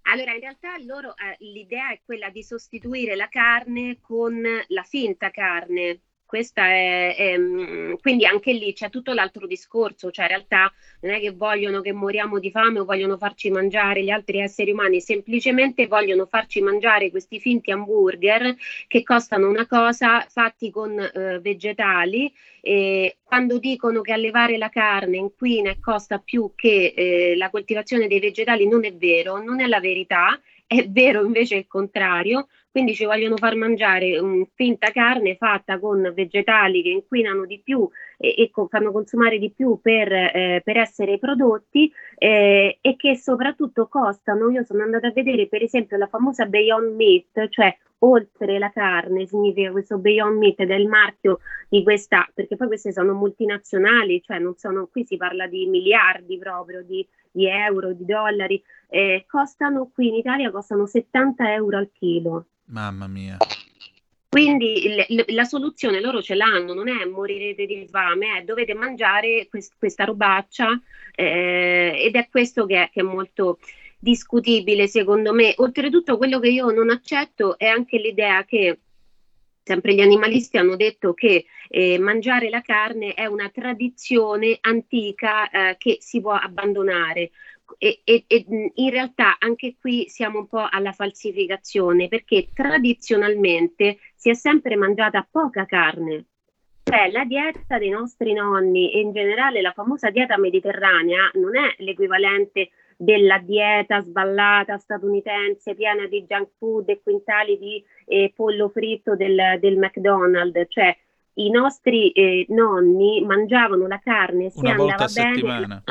Allora, in realtà loro, eh, l'idea è quella di sostituire la carne con la finta carne. Questa è, è, mm, quindi anche lì c'è tutto l'altro discorso, cioè in realtà non è che vogliono che moriamo di fame o vogliono farci mangiare gli altri esseri umani, semplicemente vogliono farci mangiare questi finti hamburger che costano una cosa fatti con eh, vegetali e quando dicono che allevare la carne inquina e costa più che eh, la coltivazione dei vegetali non è vero, non è la verità, è vero invece il contrario, quindi ci vogliono far mangiare un finta carne fatta con vegetali che inquinano di più e, e co- fanno consumare di più per, eh, per essere prodotti eh, e che soprattutto costano. Io sono andata a vedere per esempio la famosa Beyond Meat, cioè oltre la carne significa questo Beyond Meat il marchio di questa, perché poi queste sono multinazionali, cioè non sono, qui si parla di miliardi proprio di, di euro, di dollari, eh, costano qui in Italia costano 70 euro al chilo. Mamma mia. Quindi il- la soluzione loro ce l'hanno, non è morirete di fame, è dovete mangiare quest- questa robaccia eh, ed è questo che è, che è molto discutibile secondo me. Oltretutto quello che io non accetto è anche l'idea che sempre gli animalisti hanno detto che eh, mangiare la carne è una tradizione antica eh, che si può abbandonare. E, e- e, mh, in realtà anche qui siamo un po' alla falsificazione perché tradizionalmente si è sempre mangiata poca carne. Cioè, la dieta dei nostri nonni e in generale la famosa dieta mediterranea non è l'equivalente della dieta sballata statunitense piena di junk food e quintali di eh, pollo fritto del, del McDonald's, cioè i nostri eh, nonni mangiavano la carne se Una volta andava a bene, settimana.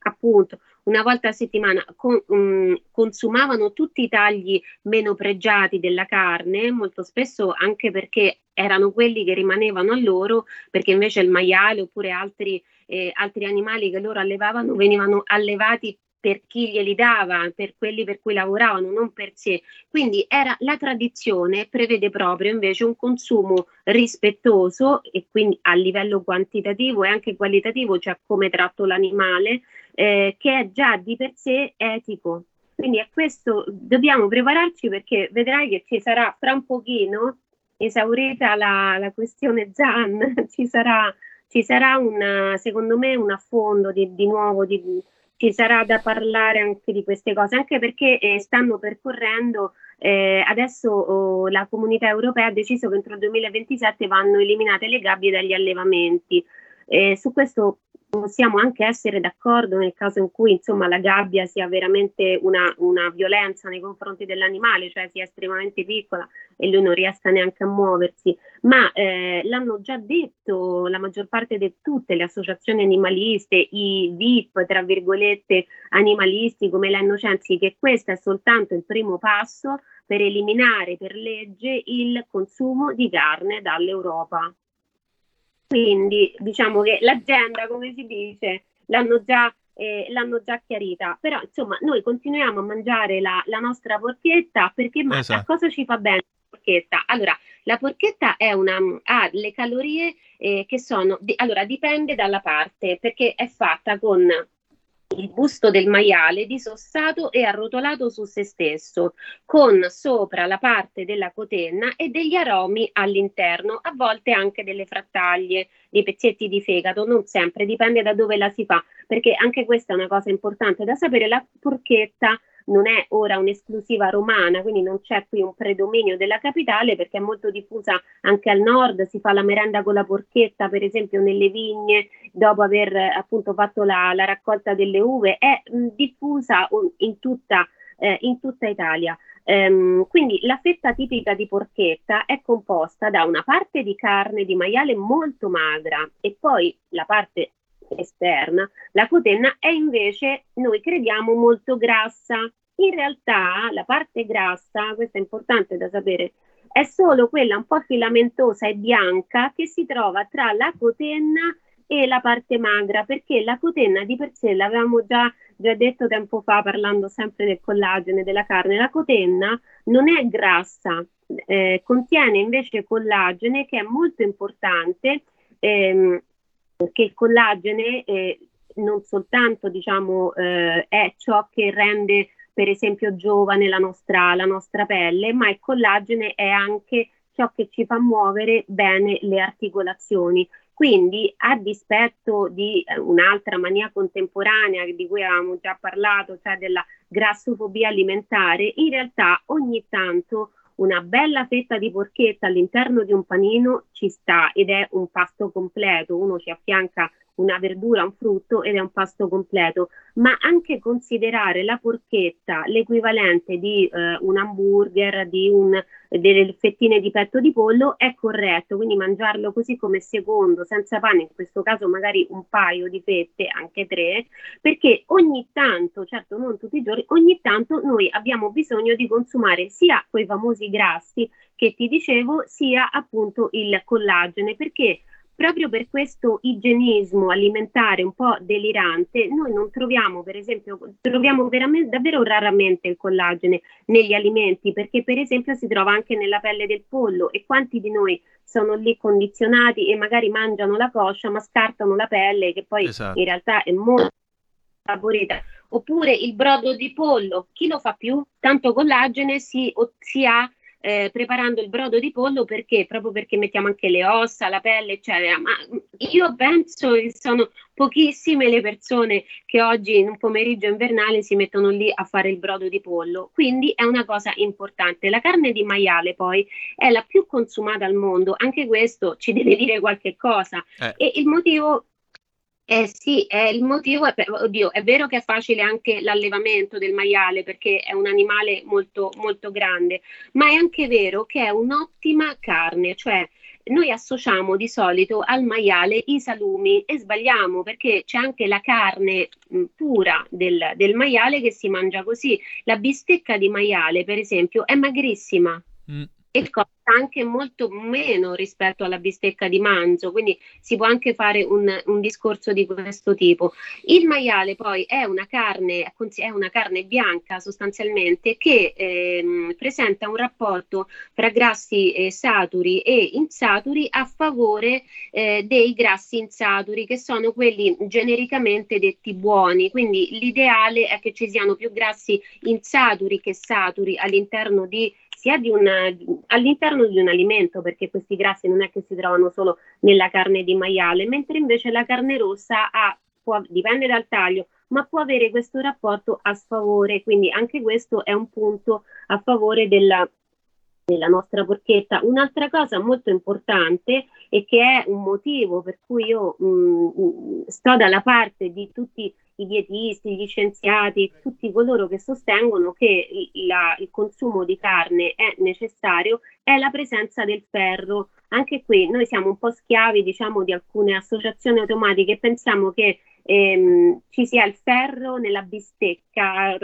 appunto, una volta a settimana con- mm, consumavano tutti i tagli meno pregiati della carne, molto spesso anche perché erano quelli che rimanevano a loro, perché invece il maiale oppure altri, eh, altri animali che loro allevavano venivano allevati per chi glieli dava, per quelli per cui lavoravano, non per sé. Quindi era la tradizione prevede proprio invece un consumo rispettoso e quindi a livello quantitativo e anche qualitativo, cioè come tratto l'animale, eh, che è già di per sé etico. Quindi è questo, dobbiamo prepararci perché vedrai che ci sarà fra un pochino, esaurita la, la questione Zan, ci sarà, ci sarà un, secondo me, un affondo di, di nuovo, di, ci sarà da parlare anche di queste cose, anche perché eh, stanno percorrendo, eh, adesso oh, la comunità europea ha deciso che entro il 2027 vanno eliminate le gabbie dagli allevamenti. Eh, su questo possiamo anche essere d'accordo nel caso in cui insomma la gabbia sia veramente una, una violenza nei confronti dell'animale, cioè sia estremamente piccola e lui non riesca neanche a muoversi, ma eh, l'hanno già detto la maggior parte di tutte le associazioni animaliste, i VIP, tra virgolette, animalisti come la Innocenzi, che questo è soltanto il primo passo per eliminare per legge il consumo di carne dall'Europa. Quindi diciamo che l'agenda, come si dice, l'hanno già, eh, l'hanno già chiarita, però insomma noi continuiamo a mangiare la, la nostra porchetta perché ma Esatto. a cosa ci fa bene la porchetta? Allora, la porchetta è una, ha le calorie eh, che sono, di- allora dipende dalla parte perché è fatta con il busto del maiale disossato e arrotolato su se stesso, con sopra la parte della cotenna e degli aromi all'interno, a volte anche delle frattaglie, dei pezzetti di fegato, non sempre, dipende da dove la si fa, perché anche questa è una cosa importante da sapere, la porchetta non è ora un'esclusiva romana, quindi non c'è qui un predominio della capitale perché è molto diffusa anche al nord, si fa la merenda con la porchetta, per esempio nelle vigne, dopo aver appunto fatto la, la raccolta delle uve, è mh, diffusa in tutta, eh, in tutta Italia. Ehm, quindi la fetta tipica di porchetta è composta da una parte di carne di maiale molto magra e poi la parte esterna. La cotenna è invece, noi crediamo, molto grassa. In realtà la parte grassa, questo è importante da sapere, è solo quella un po' filamentosa e bianca che si trova tra la cotenna e la parte magra, perché la cotenna di per sé, l'avevamo già, già detto tempo fa parlando sempre del collagene della carne, la cotenna non è grassa, eh, contiene invece collagene che è molto importante, ehm, perché il collagene eh, non soltanto diciamo, eh, è ciò che rende per esempio giovane la nostra, la nostra pelle, ma il collagene è anche ciò che ci fa muovere bene le articolazioni. Quindi, a dispetto di eh, un'altra mania contemporanea di cui avevamo già parlato, cioè della grassofobia alimentare, in realtà ogni tanto una bella fetta di porchetta all'interno di un panino ci sta ed è un pasto completo, uno ci affianca una verdura, un frutto ed è un pasto completo, ma anche considerare la porchetta l'equivalente di eh, un hamburger, di un, delle fettine di petto di pollo è corretto, quindi mangiarlo così come secondo, senza pane, in questo caso magari un paio di fette, anche tre, perché ogni tanto, certo non tutti i giorni, ogni tanto noi abbiamo bisogno di consumare sia quei famosi grassi che ti dicevo, sia appunto il collagene, perché proprio per questo igienismo alimentare un po' delirante, noi non troviamo, per esempio, troviamo veramente, davvero raramente il collagene negli alimenti, perché per esempio si trova anche nella pelle del pollo e quanti di noi sono lì condizionati e magari mangiano la coscia ma scartano la pelle che poi esatto. in realtà è molto saporita. Oppure il brodo di pollo, chi lo fa più? Tanto collagene si, si ha eh, preparando il brodo di pollo perché? Proprio perché mettiamo anche le ossa, la pelle, eccetera. Ma io penso che sono pochissime le persone che oggi in un pomeriggio invernale si mettono lì a fare il brodo di pollo. Quindi è una cosa importante. La carne di maiale poi è la più consumata al mondo, anche questo ci deve dire qualche cosa. Eh. E il motivo eh sì, eh, il motivo è, oddio, è vero che è facile anche l'allevamento del maiale perché è un animale molto, molto grande, ma è anche vero che è un'ottima carne, cioè noi associamo di solito al maiale i salumi e sbagliamo perché c'è anche la carne pura del, del, maiale che si mangia così. La bistecca di maiale, per esempio, è magrissima. Mm e costa anche molto meno rispetto alla bistecca di manzo, quindi si può anche fare un, un discorso di questo tipo. Il maiale poi è una carne, è una carne bianca sostanzialmente che ehm, presenta un rapporto tra grassi eh, saturi e insaturi a favore eh, dei grassi insaturi che sono quelli genericamente detti buoni, quindi l'ideale è che ci siano più grassi insaturi che saturi all'interno di sia di una, all'interno di un alimento, perché questi grassi non è che si trovano solo nella carne di maiale, mentre invece la carne rossa ha, può, dipende dal taglio, ma può avere questo rapporto a sfavore, quindi anche questo è un punto a favore della, della nostra porchetta. Un'altra cosa molto importante e che è un motivo per cui io mh, mm, sto dalla parte di tutti i dietisti, gli scienziati, tutti coloro che sostengono che la, il consumo di carne è necessario, è la presenza del ferro. Anche qui noi siamo un po' schiavi, diciamo, di alcune associazioni automatiche e pensiamo che ehm, ci sia il ferro nella bistecca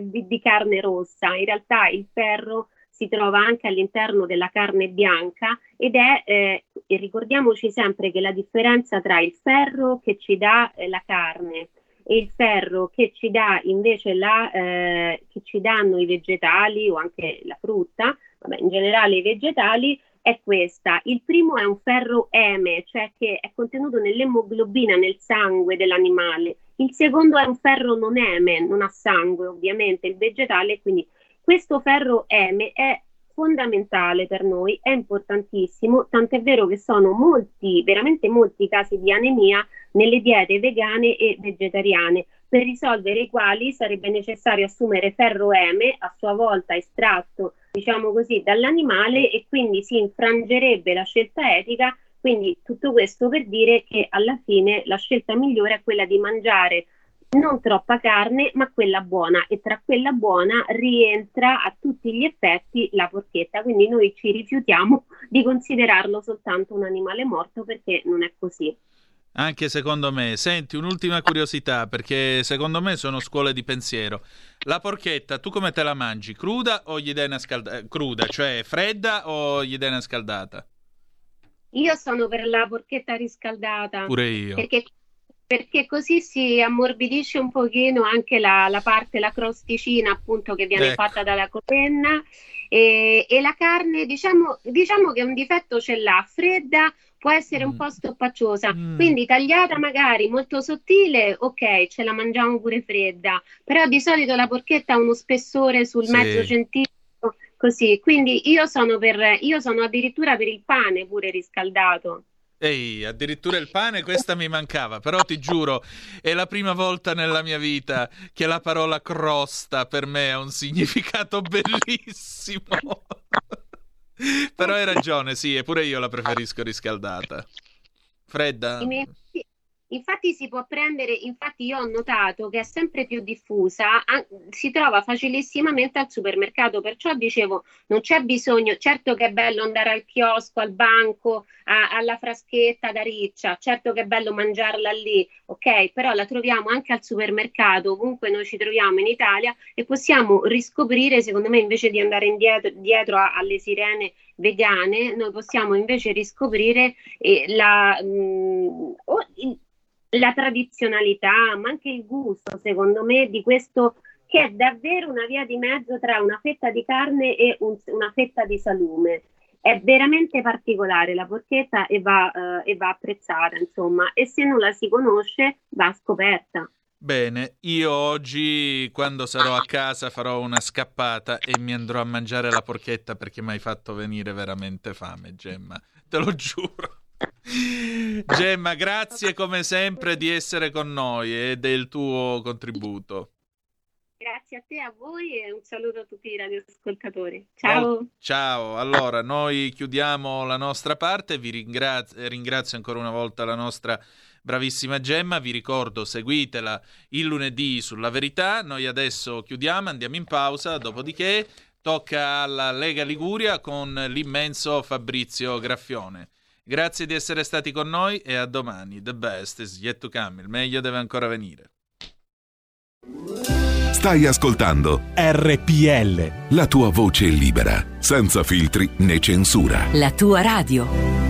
di, di carne rossa. In realtà il ferro si trova anche all'interno della carne bianca ed è, eh, ricordiamoci sempre che la differenza tra il ferro che ci dà eh, la carne e il ferro che ci dà invece la, eh, che ci danno i vegetali o anche la frutta, vabbè, in generale i vegetali, è questa. Il primo è un ferro M, cioè che è contenuto nell'emoglobina, nel sangue dell'animale. Il secondo è un ferro non M, non ha sangue ovviamente, il vegetale, quindi questo ferro M è fondamentale per noi, è importantissimo, tant'è vero che sono molti, veramente molti casi di anemia nelle diete vegane e vegetariane, per risolvere i quali sarebbe necessario assumere ferro M, a sua volta estratto, diciamo così, dall'animale e quindi si infrangerebbe la scelta etica. Quindi tutto questo per dire che alla fine la scelta migliore è quella di mangiare non troppa carne, ma quella buona e tra quella buona rientra a tutti gli effetti la porchetta, quindi noi ci rifiutiamo di considerarlo soltanto un animale morto perché non è così. Anche secondo me. Senti, un'ultima curiosità, perché secondo me sono scuole di pensiero. La porchetta, tu come te la mangi? Cruda o gli dai una scaldata? Cruda, cioè fredda o gli dai una scaldata? Io sono per la porchetta riscaldata. Pure io. Perché, perché così si ammorbidisce un pochino anche la, la parte, la crosticina appunto che viene Ecco. fatta dalla copenna e, e la carne diciamo, diciamo che un difetto ce l'ha, fredda può essere un Mm. po' stoppacciosa, Mm. quindi tagliata magari molto sottile, ok, ce la mangiamo pure fredda, però di solito la porchetta ha uno spessore sul Sì. mezzo centimetro così, quindi io sono per, io sono addirittura per il pane pure riscaldato. Ehi, addirittura il pane, questa mi mancava, però ti giuro, è la prima volta nella mia vita che la parola crosta per me ha un significato bellissimo. Però hai ragione, sì, eppure io la preferisco riscaldata. Fredda? I miei- Infatti si può prendere, infatti io ho notato che è sempre più diffusa, an- si trova facilissimamente al supermercato, perciò dicevo non c'è bisogno, certo che è bello andare al chiosco, al banco, a- alla fraschetta da riccia, certo che è bello mangiarla lì, ok, però la troviamo anche al supermercato, ovunque noi ci troviamo in Italia e possiamo riscoprire, secondo me invece di andare indietro, dietro a- alle sirene vegane, noi possiamo invece riscoprire eh, la, mh, o il- la tradizionalità, ma anche il gusto, secondo me, di questo che è davvero una via di mezzo tra una fetta di carne e un- una fetta di salume. È veramente particolare la porchetta e va, eh, e va apprezzata, insomma, e se non la si conosce va scoperta. Bene, io oggi quando sarò a casa farò una scappata e mi andrò a mangiare la porchetta perché mi hai fatto venire veramente fame, Gemma. Te lo giuro. Gemma, grazie come sempre di essere con noi e del tuo contributo. Grazie a te, a voi e un saluto a tutti i radioascoltatori. Ciao. Ciao, allora noi chiudiamo la nostra parte, vi ringrazio, ringrazio ancora una volta la nostra bravissima Gemma, vi ricordo seguitela il lunedì sulla verità, noi adesso chiudiamo, andiamo in pausa, dopodiché tocca alla Lega Liguria con l'immenso Fabrizio Graffione. Grazie di essere stati con noi e a domani. The best is yet to come, il meglio deve ancora venire. Stai ascoltando RPL. la tua voce libera, senza filtri né censura. La tua radio.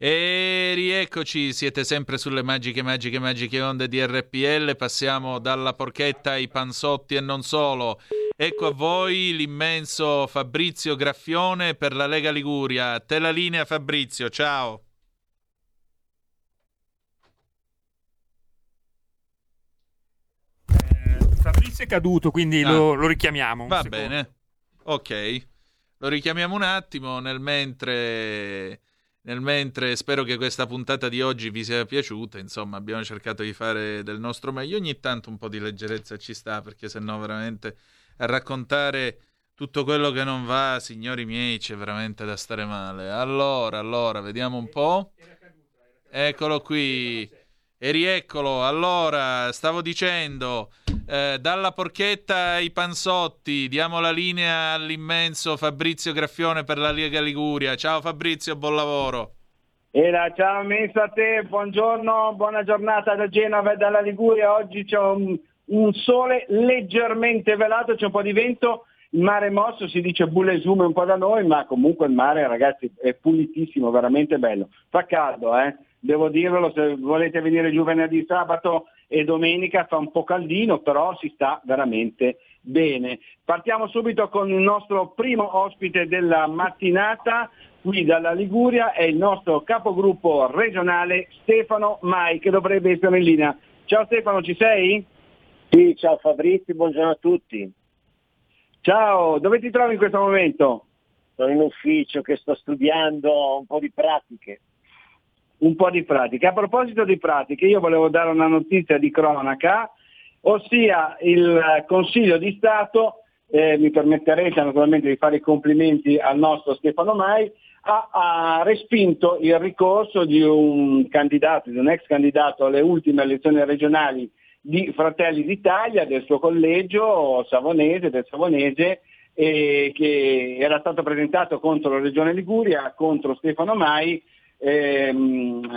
E rieccoci, siete sempre sulle magiche, magiche, magiche onde di RPL. Passiamo dalla porchetta ai panzotti e non solo. Ecco a voi l'immenso Fabrizio Graffione per la Lega Liguria. Te la linea, Fabrizio, ciao. Fabrizio è caduto, quindi Ah. lo, lo richiamiamo. Va secondo. bene, ok. Lo richiamiamo un attimo nel mentre. Nel mentre spero che questa puntata di oggi vi sia piaciuta, insomma abbiamo cercato di fare del nostro meglio, ogni tanto un po' di leggerezza ci sta perché sennò veramente a raccontare tutto quello che non va, signori miei, c'è veramente da stare male. Allora, allora, vediamo un po'. Eccolo qui. E rieccolo. Allora, stavo dicendo, eh, dalla porchetta ai panzotti, diamo la linea all'immenso Fabrizio Graffione per la Lega Liguria. Ciao Fabrizio, buon lavoro. Era, ciao Messo a te, buongiorno, buona giornata da Genova e dalla Liguria. Oggi c'è un, un sole leggermente velato, c'è un po' di vento, il mare è mosso, si dice bullesume un po' da noi, ma comunque il mare ragazzi è pulitissimo, veramente bello. Fa caldo, eh? Devo dirvelo, se volete venire giù venerdì, sabato e domenica fa un po' caldino, però si sta veramente bene. Partiamo subito con il nostro primo ospite della mattinata, qui dalla Liguria, è il nostro capogruppo regionale Stefano Mai, che dovrebbe essere in linea. Ciao Stefano, ci sei? Sì, ciao Fabrizio, buongiorno a tutti. Ciao, dove ti trovi in questo momento? Sono in ufficio che sto studiando un po' di pratiche. Un po' di pratiche. A proposito di pratiche, io volevo dare una notizia di cronaca, ossia il Consiglio di Stato, eh, mi permetterete naturalmente di fare i complimenti al nostro Stefano Mai, ha, ha, respinto il ricorso di un candidato, di un ex candidato alle ultime elezioni regionali di Fratelli d'Italia, del suo collegio savonese, del savonese, eh, che era stato presentato contro la Regione Liguria, contro Stefano Mai, ehm,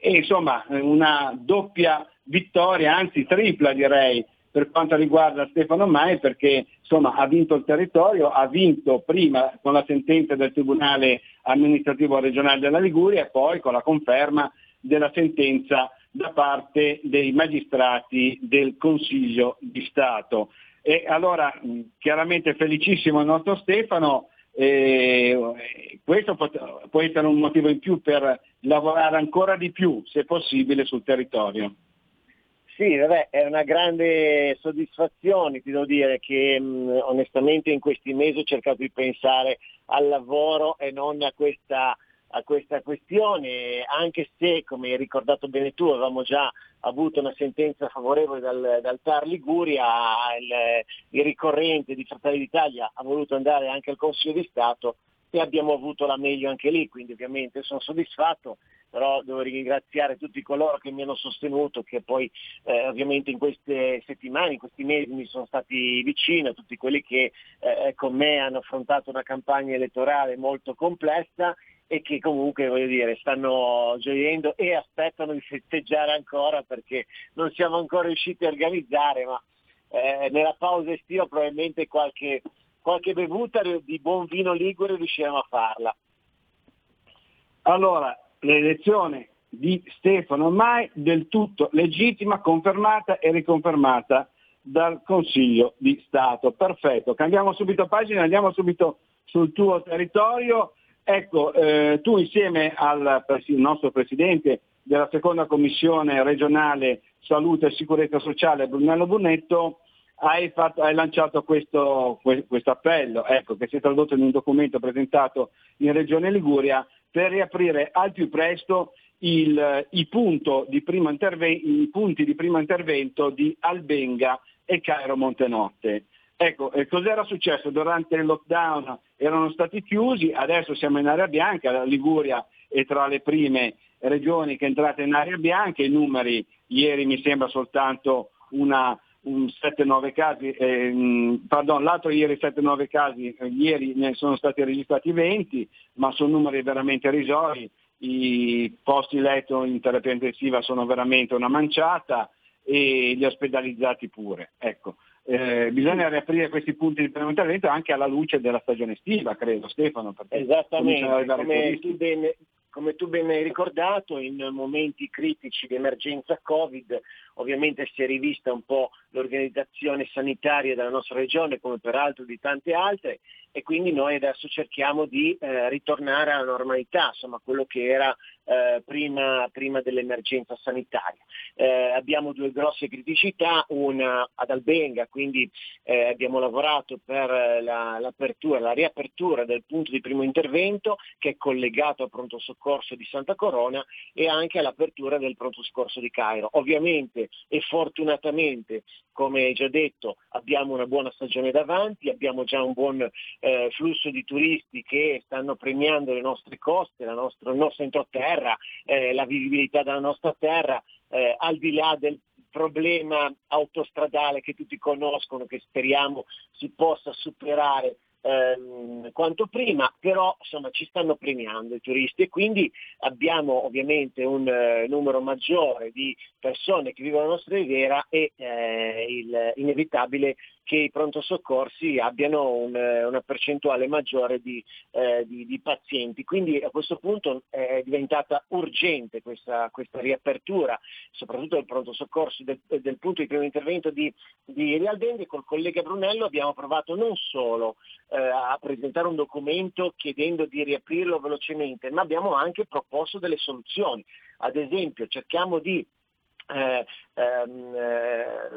e insomma una doppia vittoria, anzi tripla direi, per quanto riguarda Stefano Mai perché insomma, ha vinto il territorio, ha vinto prima con la sentenza del Tribunale amministrativo regionale della Liguria e poi con la conferma della sentenza da parte dei magistrati del Consiglio di Stato. E allora chiaramente felicissimo il nostro Stefano, eh, questo può essere un motivo in più per lavorare ancora di più, se possibile, sul territorio. Sì, vabbè, è una grande soddisfazione, ti devo dire che mh, onestamente in questi mesi ho cercato di pensare al lavoro e non a questa a questa questione, anche se, come hai ricordato bene tu, avevamo già avuto una sentenza favorevole dal, dal TAR Liguria, il, il ricorrente di Fratelli d'Italia ha voluto andare anche al Consiglio di Stato e abbiamo avuto la meglio anche lì, quindi ovviamente sono soddisfatto, però devo ringraziare tutti coloro che mi hanno sostenuto, che poi eh, ovviamente in queste settimane, in questi mesi mi sono stati vicino, tutti quelli che eh, con me hanno affrontato una campagna elettorale molto complessa e che comunque voglio dire stanno gioiendo e aspettano di festeggiare ancora perché non siamo ancora riusciti a organizzare, ma eh, nella pausa estiva probabilmente qualche, qualche bevuta di buon vino ligure riusciremo a farla. Allora, l'elezione di Stefano Mai del tutto legittima, confermata e riconfermata dal Consiglio di Stato. Perfetto, cambiamo subito pagina, andiamo subito sul tuo territorio Ecco, eh, tu insieme al nostro Presidente della seconda commissione regionale salute e sicurezza sociale, Brunello Brunetto, hai, fatto, hai lanciato questo, questo appello, ecco, che si è tradotto in un documento presentato in Regione Liguria per riaprire al più presto il, i, di i punti di primo intervento di Albenga e Cairo Montenotte. Ecco, eh, cos'era successo? Durante il lockdown erano stati chiusi, adesso siamo in area bianca, la Liguria è tra le prime regioni che è entrata in area bianca, i numeri ieri mi sembra soltanto una, un 7-9 casi, eh, pardon, l'altro ieri 7-9 casi, eh, ieri ne sono stati registrati 20, ma sono numeri veramente risori, i posti letto in terapia intensiva sono veramente una manciata e gli ospedalizzati pure. Ecco eh, bisogna riaprire questi punti di primo intervento anche alla luce della stagione estiva, credo Stefano. Esattamente, come tu, ben, come tu ben hai ricordato, in momenti critici di emergenza Covid ovviamente si è rivista un po' l'organizzazione sanitaria della nostra regione come peraltro di tante altre e quindi noi adesso cerchiamo di eh, ritornare alla normalità, insomma quello che era eh, prima, prima, dell'emergenza sanitaria. Eh, abbiamo due grosse criticità, una ad Albenga, quindi eh, abbiamo lavorato per la, l'apertura, la riapertura del punto di primo intervento che è collegato al pronto soccorso di Santa Corona e anche all'apertura del pronto soccorso di Cairo. Ovviamente e fortunatamente come già detto, abbiamo una buona stagione davanti, abbiamo già un buon eh, flusso di turisti che stanno premiando le nostre coste, la nostra, il nostro entroterra, eh, la vivibilità della nostra terra, eh, al di là del problema autostradale che tutti conoscono, che speriamo si possa superare ehm, quanto prima, però insomma, ci stanno premiando i turisti e quindi abbiamo ovviamente un eh, numero maggiore di persone che vivono la nostra riviera e eh, il inevitabile che i pronto soccorsi abbiano un, una percentuale maggiore di, eh, di, di, pazienti. Quindi a questo punto è diventata urgente questa, questa riapertura, soprattutto del pronto soccorso, del, del punto di primo intervento di, di Rialdende. Col collega Brunello abbiamo provato non solo eh, a presentare un documento chiedendo di riaprirlo velocemente, ma abbiamo anche proposto delle soluzioni. Ad esempio cerchiamo di eh, ehm, eh,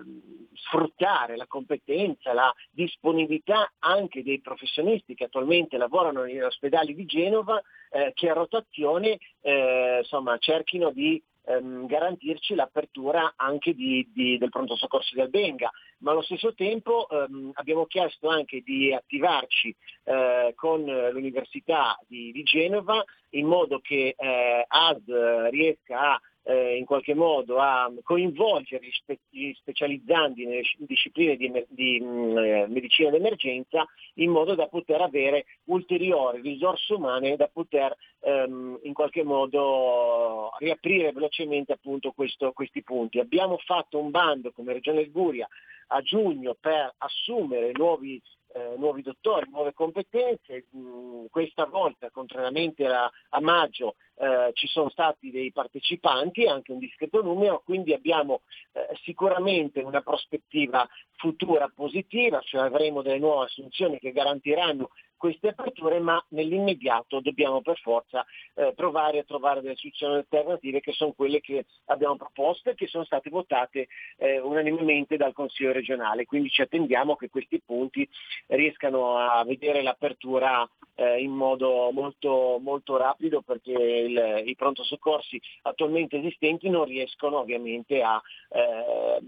sfruttare la competenza, la disponibilità anche dei professionisti che attualmente lavorano negli ospedali di Genova eh, che a rotazione eh, insomma, cerchino di ehm, garantirci l'apertura anche di, di, del pronto soccorso di Albenga, ma allo stesso tempo ehm, abbiamo chiesto anche di attivarci eh, con l'Università di, di, Genova in modo che eh, AS riesca a eh, in qualche modo a coinvolgere gli, spe- gli specializzanti nelle discipline di, di mh, eh, medicina d'emergenza in modo da poter avere ulteriori risorse umane da poter ehm, in qualche modo riaprire velocemente appunto questo, questi punti. Abbiamo fatto un bando come Regione Liguria a giugno per assumere nuovi eh, nuovi dottori, nuove competenze. Mm, questa volta, contrariamente a, a maggio, eh, ci sono stati dei partecipanti, anche un discreto numero, quindi abbiamo eh, sicuramente una prospettiva futura positiva, cioè avremo delle nuove assunzioni che garantiranno queste aperture, ma nell'immediato dobbiamo per forza eh, provare a trovare delle soluzioni alternative che sono quelle che abbiamo proposto e che sono state votate eh, unanimemente dal Consiglio regionale. Quindi ci attendiamo che questi punti riescano a vedere l'apertura eh, in modo molto, molto rapido perché il, i pronto soccorsi attualmente esistenti non riescono ovviamente a, eh,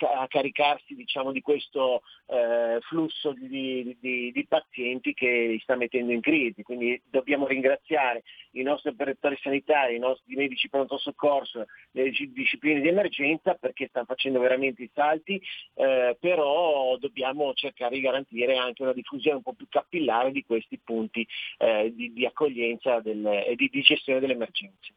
a caricarsi diciamo, di questo eh, flusso di, di, di pazienti che li sta mettendo in crisi. Quindi dobbiamo ringraziare i nostri operatori sanitari, i nostri medici pronto soccorso, le discipline di emergenza perché stanno facendo veramente i salti, eh, però dobbiamo cercare di garantire anche una diffusione un po' più capillare di questi punti eh, di, di, accoglienza del, e di, di gestione delle emergenze.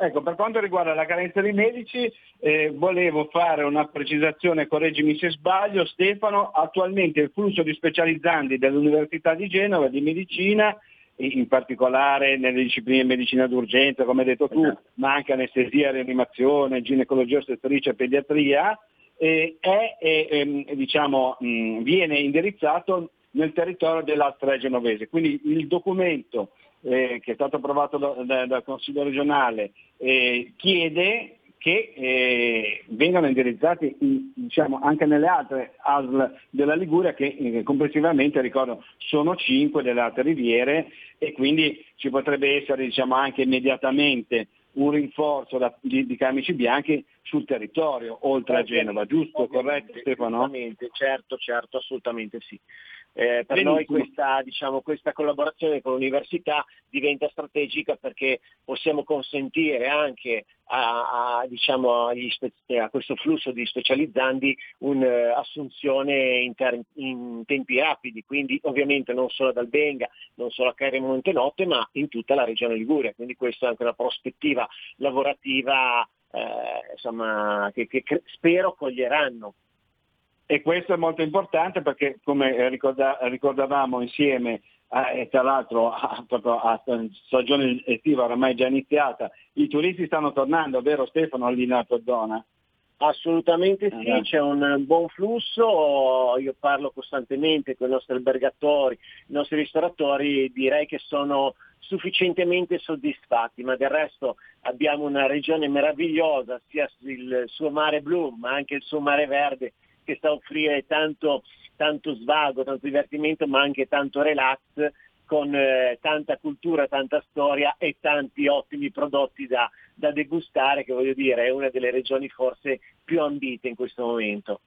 Ecco, per quanto riguarda la carenza di medici, eh, volevo fare una precisazione, correggimi se sbaglio, Stefano, attualmente il flusso di specializzanti dell'Università di Genova di medicina, in particolare nelle discipline di medicina d'urgenza, come hai detto tu, esatto. ma anche anestesia, rianimazione, ginecologia ostetricia e pediatria, eh, è, è, diciamo, mh, viene indirizzato nel territorio dell'Astra genovese. Quindi il documento eh, che è stato approvato da, da, dal Consiglio regionale eh, chiede che eh, vengano indirizzati in, diciamo, anche nelle altre ASL della Liguria che eh, complessivamente ricordo sono cinque delle altre riviere e quindi ci potrebbe essere diciamo, anche immediatamente un rinforzo da, di, di, camici bianchi sul territorio oltre a Genova, giusto? Corretto Stefano? Certo, certo, assolutamente sì. Eh, per noi questa, diciamo, questa, collaborazione con l'università diventa strategica perché possiamo consentire anche a, a, diciamo, spe- a questo flusso di specializzanti un'assunzione in, ter- in, tempi rapidi, quindi ovviamente non solo ad Albenga, non solo a Cairo Montenotte, ma in tutta la regione Liguria. Quindi questa è anche una prospettiva lavorativa eh, insomma, che, che spero coglieranno e questo è molto importante perché come ricorda, ricordavamo insieme eh, e tra l'altro a, a, stagione estiva oramai già iniziata, i turisti stanno tornando, vero Stefano, a Linea Zona? Assolutamente sì, uh-huh. c'è un buon flusso, io parlo costantemente con i nostri albergatori, i nostri ristoratori, direi che sono sufficientemente soddisfatti, ma del resto abbiamo una regione meravigliosa, sia il suo mare blu ma anche il suo mare verde che sa offrire tanto, tanto svago, tanto divertimento, ma anche tanto relax con eh, tanta cultura, tanta storia e tanti ottimi prodotti da, da, degustare, che voglio dire è una delle regioni forse più ambite in questo momento.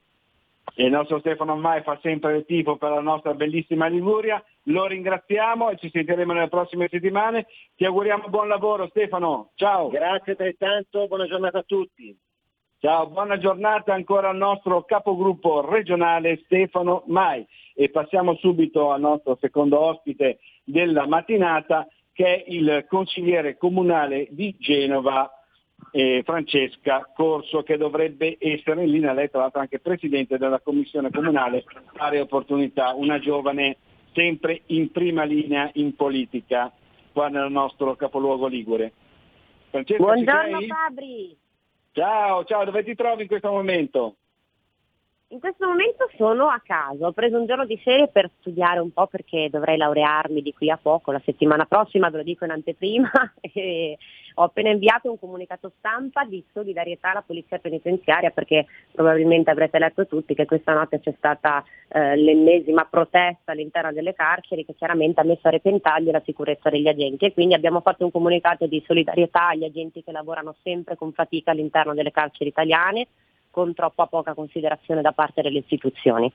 Il nostro Stefano Mai fa sempre il tifo per la nostra bellissima Liguria, lo ringraziamo e ci sentiremo nelle prossime settimane. Ti auguriamo buon lavoro Stefano, ciao! Grazie altrettanto, buona giornata a tutti! Ciao, buona giornata ancora al nostro capogruppo regionale Stefano Mai e passiamo subito al nostro secondo ospite della mattinata che è il consigliere comunale di Genova eh, Francesca Corso che dovrebbe essere in linea, lei tra l'altro anche presidente della commissione comunale Pari Opportunità, una giovane sempre in prima linea in politica qua nel nostro capoluogo Ligure. Francesca, Buongiorno? Fabri, Ciao, ciao, dove ti trovi in questo momento? In questo momento sono a casa, ho preso un giorno di serie per studiare un po' perché dovrei laurearmi di qui a poco, la settimana prossima, ve lo dico in anteprima, ho appena inviato un comunicato stampa di solidarietà alla polizia penitenziaria perché probabilmente avrete letto tutti che questa notte c'è stata eh, l'ennesima protesta all'interno delle carceri che chiaramente ha messo a repentaglio la sicurezza degli agenti e quindi abbiamo fatto un comunicato di solidarietà agli agenti che lavorano sempre con fatica all'interno delle carceri italiane con troppa poca considerazione da parte delle istituzioni.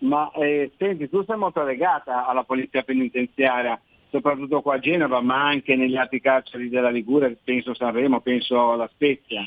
Ma eh, senti, tu sei molto legata alla polizia penitenziaria, soprattutto qua a Genova, ma anche negli altri carceri della Liguria, penso Sanremo, penso alla Spezia.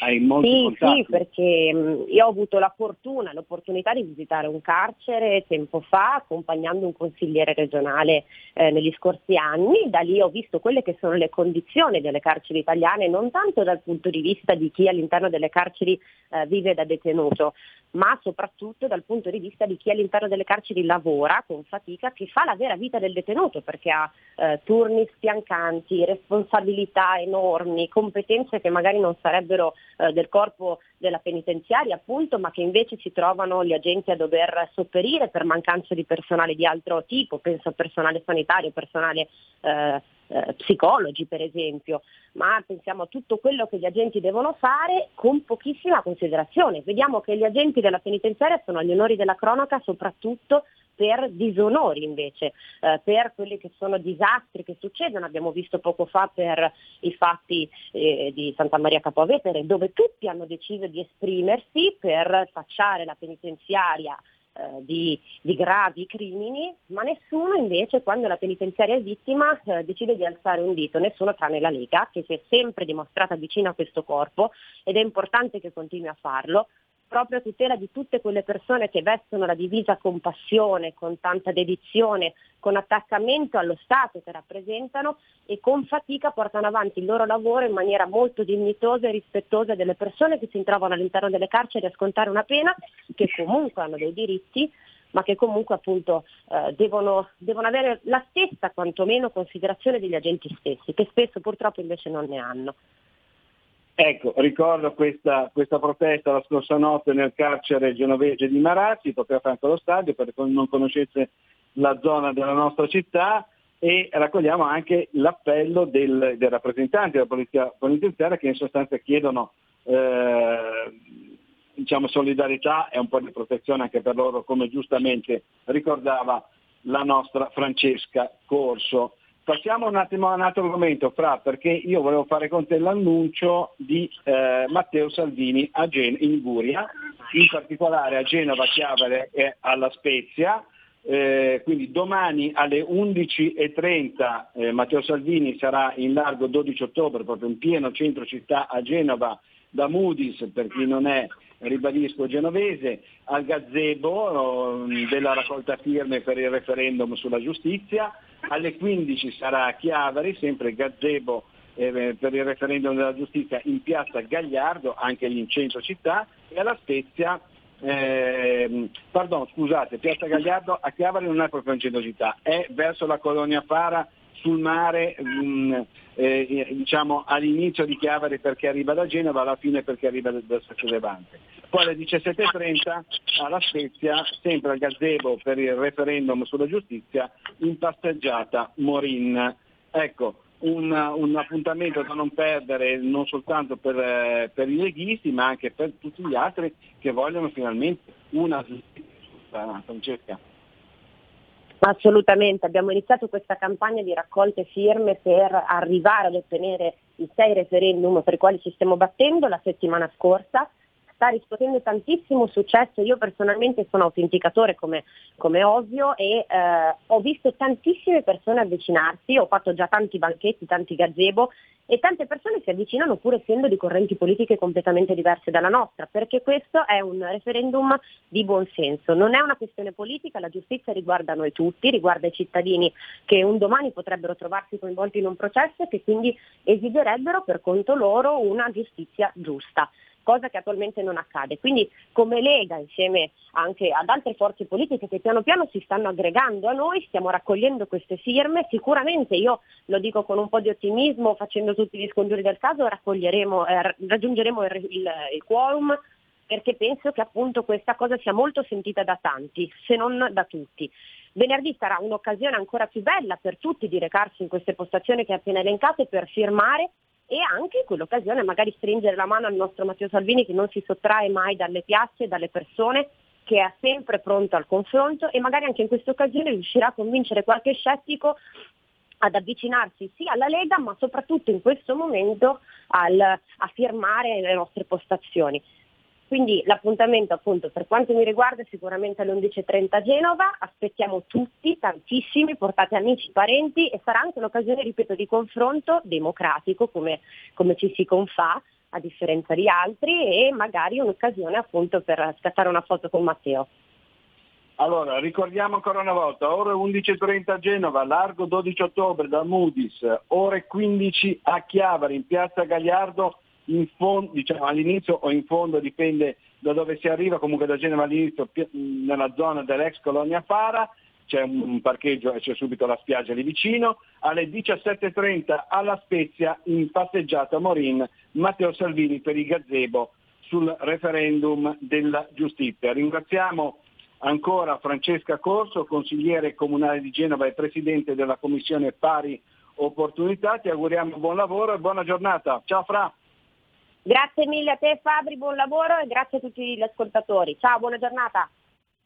Hai molti Sì, contatti. sì, perché mh, io ho avuto la fortuna, l'opportunità di visitare un carcere tempo fa accompagnando un consigliere regionale eh, negli scorsi anni, da lì ho visto quelle che sono le condizioni delle carceri italiane, non tanto dal punto di vista di chi all'interno delle carceri eh, vive da detenuto, ma soprattutto dal punto di vista di chi all'interno delle carceri lavora con fatica, che fa la vera vita del detenuto, perché ha eh, turni spiancanti, responsabilità enormi, competenze che magari non sarebbero eh, del corpo della penitenziaria appunto, ma che invece si trovano gli agenti a dover sopperire per mancanza di personale di altro tipo, penso al personale sanitario, personale eh, eh, psicologi per esempio, ma pensiamo a tutto quello che gli agenti devono fare con pochissima considerazione. Vediamo che gli agenti della penitenziaria sono agli onori della cronaca soprattutto per disonori invece, eh, per quelli che sono disastri che succedono. Abbiamo visto poco fa per i fatti eh, di Santa Maria Capovetere, dove tutti hanno deciso di esprimersi per tacciare la penitenziaria eh, di, di gravi crimini, ma nessuno invece quando la penitenziaria è vittima eh, decide di alzare un dito, nessuno tranne la Lega che si è sempre dimostrata vicina a questo corpo ed è importante che continui a farlo proprio a tutela di tutte quelle persone che vestono la divisa con passione, con tanta dedizione, con attaccamento allo Stato che rappresentano e con fatica portano avanti il loro lavoro in maniera molto dignitosa e rispettosa delle persone che si trovano all'interno delle carceri a scontare una pena, che comunque hanno dei diritti, ma che comunque appunto eh, devono, devono avere la stessa quantomeno considerazione degli agenti stessi, che spesso purtroppo invece non ne hanno. Ecco, ricordo questa, questa protesta la scorsa notte nel carcere genovese di Marazzi, proprio a fianco allo stadio, per chi non conoscesse la zona della nostra città e raccogliamo anche l'appello del, dei rappresentanti della polizia penitenziaria che in sostanza chiedono eh, diciamo, solidarietà e un po' di protezione anche per loro, come giustamente ricordava la nostra Francesca Corso. Passiamo un attimo a un altro argomento, Fra, perché io volevo fare con te l'annuncio di eh, Matteo Salvini Gen- in Liguria, in particolare a Genova, Chiavere e alla Spezia. Eh, quindi domani alle 11.30 eh, Matteo Salvini sarà in largo 12 ottobre, proprio in pieno centro città a Genova, da Moody's, per chi non è, ribadisco, genovese, al gazebo eh, della raccolta firme per il referendum sulla giustizia, alle 15 sarà a Chiavari, sempre gazebo eh, per il referendum della giustizia in piazza Gagliardo, anche lì in centro città, e alla Spezia, ehm, pardon, scusate, piazza Gagliardo a Chiavari non è proprio in centro città, è verso la colonia Fara sul mare, mh, eh, diciamo all'inizio di Chiavari perché arriva da Genova, alla fine perché arriva da, da Sacco Levante. Poi alle 17.30 alla Spezia, sempre al gazebo per il referendum sulla giustizia, in passeggiata Morin. Ecco, un, un appuntamento da non perdere non soltanto per, eh, per i leghisti ma anche per tutti gli altri che vogliono finalmente una giustizia. Assolutamente, abbiamo iniziato questa campagna di raccolte firme per arrivare ad ottenere i sei referendum per i quali ci stiamo battendo la settimana scorsa. sta riscuotendo tantissimo successo. Io personalmente sono autenticatore come, come ovvio e eh, ho visto tantissime persone avvicinarsi, ho fatto già tanti banchetti, tanti gazebo e tante persone si avvicinano pur essendo di correnti politiche completamente diverse dalla nostra, perché questo è un referendum di buon senso, non è una questione politica, la giustizia riguarda noi tutti, riguarda i cittadini che un domani potrebbero trovarsi coinvolti in un processo e che quindi esigerebbero per conto loro una giustizia giusta cosa che attualmente non accade. Quindi come Lega, insieme anche ad altre forze politiche che piano piano si stanno aggregando a noi, stiamo raccogliendo queste firme, sicuramente io lo dico con un po' di ottimismo, facendo tutti gli scongiuri del caso, eh, raggiungeremo il, il, il quorum perché penso che appunto questa cosa sia molto sentita da tanti, se non da tutti. Venerdì sarà un'occasione ancora più bella per tutti di recarsi in queste postazioni che ho appena elencate per firmare e anche in quell'occasione magari stringere la mano al nostro Matteo Salvini che non si sottrae mai dalle piazze, dalle persone, che è sempre pronto al confronto e magari anche in questa occasione riuscirà a convincere qualche scettico ad avvicinarsi sì alla Lega ma soprattutto in questo momento al, a firmare le nostre postazioni. Quindi l'appuntamento appunto per quanto mi riguarda è sicuramente alle 11.30 a Genova, aspettiamo tutti, tantissimi, portate amici, parenti e sarà anche un'occasione, ripeto, di confronto democratico come, come ci si confà a differenza di altri e magari un'occasione appunto per scattare una foto con Matteo. Allora, ricordiamo ancora una volta, ore 11.30 a Genova, largo 12 ottobre da Moody's, ore 15 a Chiavari, in piazza Gagliardo, fondo, diciamo, all'inizio o in fondo, dipende da dove si arriva, comunque da Genova all'inizio nella zona dell'ex colonia Fara, c'è un parcheggio e c'è subito la spiaggia lì vicino, alle 17.30 alla Spezia in passeggiata Morin Matteo Salvini per il gazebo sul referendum della giustizia. Ringraziamo ancora Francesca Corso, consigliere comunale di Genova e presidente della commissione pari opportunità, ti auguriamo buon lavoro e buona giornata. Ciao Fra! Grazie mille a te Fabri, buon lavoro e grazie a tutti gli ascoltatori. Ciao, buona giornata.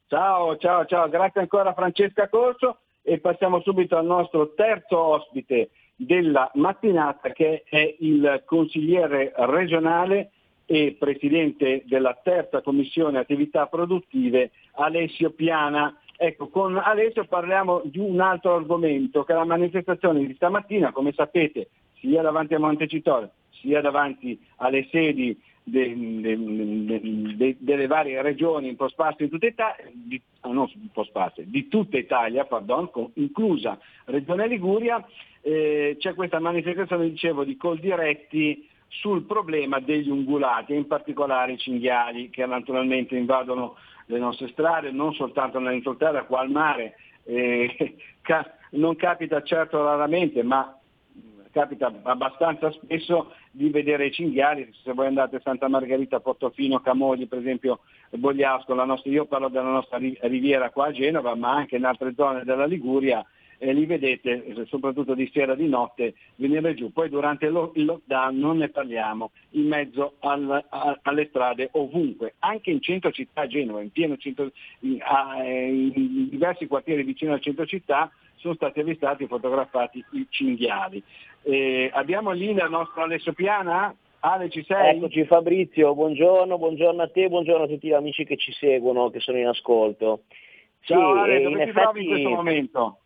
Ciao, ciao, ciao, grazie ancora a Francesca Corso e passiamo subito al nostro terzo ospite della mattinata che è il consigliere regionale e presidente della terza commissione attività produttive Alessio Piana. Ecco, con Alessio parliamo di un altro argomento che è la manifestazione di stamattina, come sapete, sia davanti a Montecitorio sia davanti alle sedi de, de, de, delle varie regioni un po' in tutta Italia, di, non un po' di tutta Italia, pardon, inclusa Regione Liguria, eh, c'è questa manifestazione, dicevo, di Coldiretti sul problema degli ungulati, in particolare i cinghiali che naturalmente invadono le nostre strade, non soltanto nell'interterra, qua al mare, eh, ca- non capita certo raramente, ma capita abbastanza spesso di vedere i cinghiali, se voi andate a Santa Margherita, Portofino, Camogli, per esempio Bogliasco, nostra, io parlo della nostra riviera qua a Genova, ma anche in altre zone della Liguria, e li vedete soprattutto di sera e di notte venire giù. Poi durante il lockdown non ne parliamo, in mezzo al, a, alle strade ovunque, anche in centro città a Genova, in, centro, in, a, in diversi quartieri vicino al centro città sono stati avvistati e fotografati i cinghiali. Eh, abbiamo lì la nostra Alessio Piana? Ale, ci sei? Eccoci Fabrizio, buongiorno, buongiorno a te, buongiorno a tutti gli amici che ci seguono, che sono in ascolto. Ciao sì, Ale, dove in ti effetti... trovi in questo momento?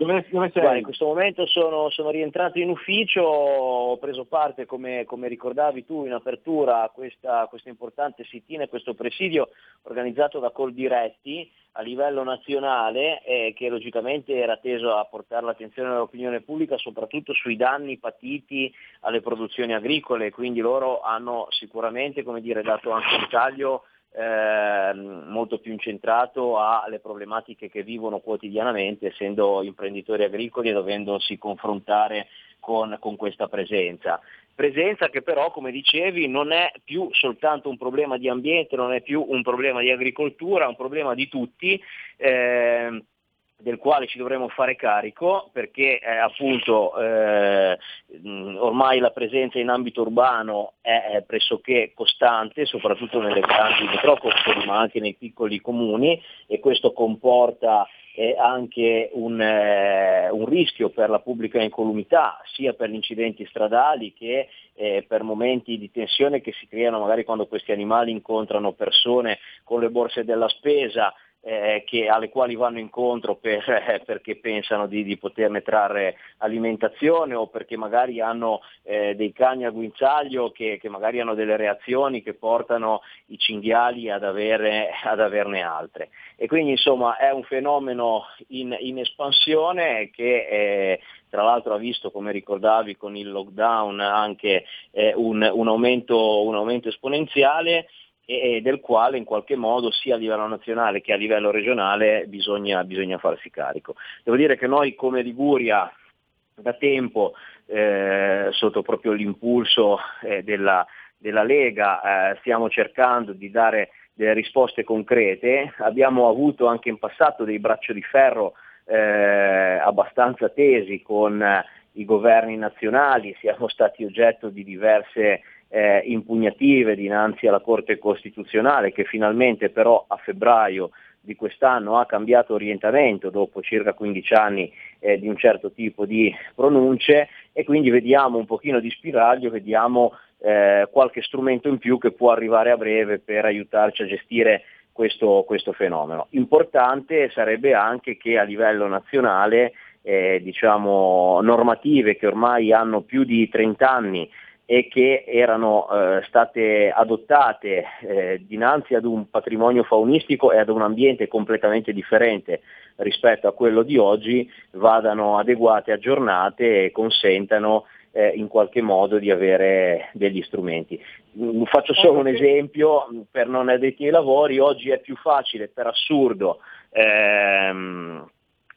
Dove, dove sei? Guarda, in questo momento sono, sono, rientrato in ufficio, ho preso parte, come, come ricordavi tu, in apertura a questa, questo importante sit-in e questo presidio organizzato da Coldiretti a livello nazionale eh, che logicamente era teso a portare l'attenzione dell'opinione pubblica soprattutto sui danni patiti alle produzioni agricole, quindi loro hanno sicuramente dire, dato anche un taglio eh, molto più incentrato alle problematiche che vivono quotidianamente, essendo imprenditori agricoli e dovendosi confrontare con, con questa presenza. Presenza che però, come dicevi, non è più soltanto un problema di ambiente, non è più un problema di agricoltura, è un problema di tutti. Eh, del quale ci dovremo fare carico perché eh, appunto eh, ormai la presenza in ambito urbano è pressoché costante, soprattutto nelle grandi metropoli ma anche nei piccoli comuni e questo comporta eh, anche un, eh, un, rischio per la pubblica incolumità, sia per gli incidenti stradali che eh, per momenti di tensione che si creano magari quando questi animali incontrano persone con le borse della spesa, eh, che, alle quali vanno incontro per, eh, perché pensano di, di, poterne trarre alimentazione o perché magari hanno eh, dei cani a guinzaglio che, che, magari hanno delle reazioni che portano i cinghiali ad, avere, ad averne altre. E quindi insomma è un fenomeno in, in espansione che eh, tra l'altro ha visto, come ricordavi, con il lockdown anche eh, un, un, aumento, un aumento esponenziale e del quale in qualche modo sia a livello nazionale che a livello regionale bisogna, bisogna farsi carico. Devo dire che noi come Liguria da tempo, eh, sotto proprio l'impulso eh, della, della, Lega, eh, stiamo cercando di dare delle risposte concrete. Abbiamo avuto anche in passato dei braccio di ferro eh, abbastanza tesi con eh, i governi nazionali, siamo stati oggetto di diverse eh, impugnative dinanzi alla Corte Costituzionale che finalmente però a febbraio di quest'anno ha cambiato orientamento dopo circa 15 anni eh, di un certo tipo di pronunce e quindi vediamo un pochino di spiraglio, vediamo eh, qualche strumento in più che può arrivare a breve per aiutarci a gestire questo, questo fenomeno. Importante sarebbe anche che a livello nazionale eh, diciamo, normative che ormai hanno più di 30 anni e che erano eh, state adottate eh, dinanzi ad un patrimonio faunistico e ad un ambiente completamente differente rispetto a quello di oggi vadano adeguate, aggiornate e consentano eh, in qualche modo di avere degli strumenti. Mm, faccio solo un esempio per non addetti ai lavori, oggi è più facile per assurdo ehm,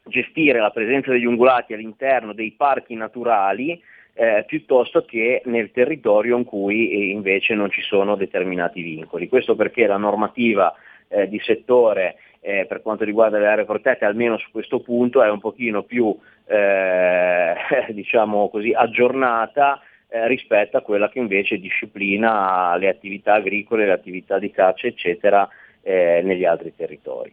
gestire la presenza degli ungulati all'interno dei parchi naturali eh, piuttosto che nel territorio in cui eh, invece non ci sono determinati vincoli. Questo perché la normativa eh, di settore eh, per quanto riguarda le aree protette, almeno su questo punto, è un pochino più eh, diciamo così, aggiornata eh, rispetto a quella che invece disciplina le attività agricole, le attività di caccia, eccetera, negli altri territori.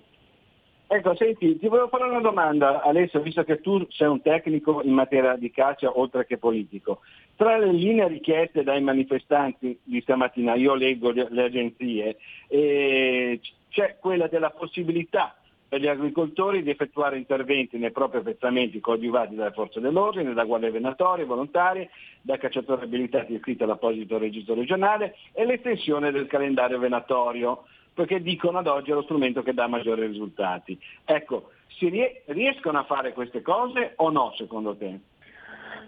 Ecco, senti, ti volevo fare una domanda, Alessio, visto che tu sei un tecnico in materia di caccia oltre che politico. Tra le linee richieste dai manifestanti di stamattina, io leggo le agenzie, eh, c'è quella della possibilità per gli agricoltori di effettuare interventi nei propri appezzamenti coadiuvati dalle forze dell'ordine, da guardie venatorie, volontari, da cacciatori abilitati iscritti all'apposito registro regionale e l'estensione del calendario venatorio perché dicono ad oggi è lo strumento che dà maggiori risultati. Ecco, si rie- riescono a fare queste cose o no secondo te?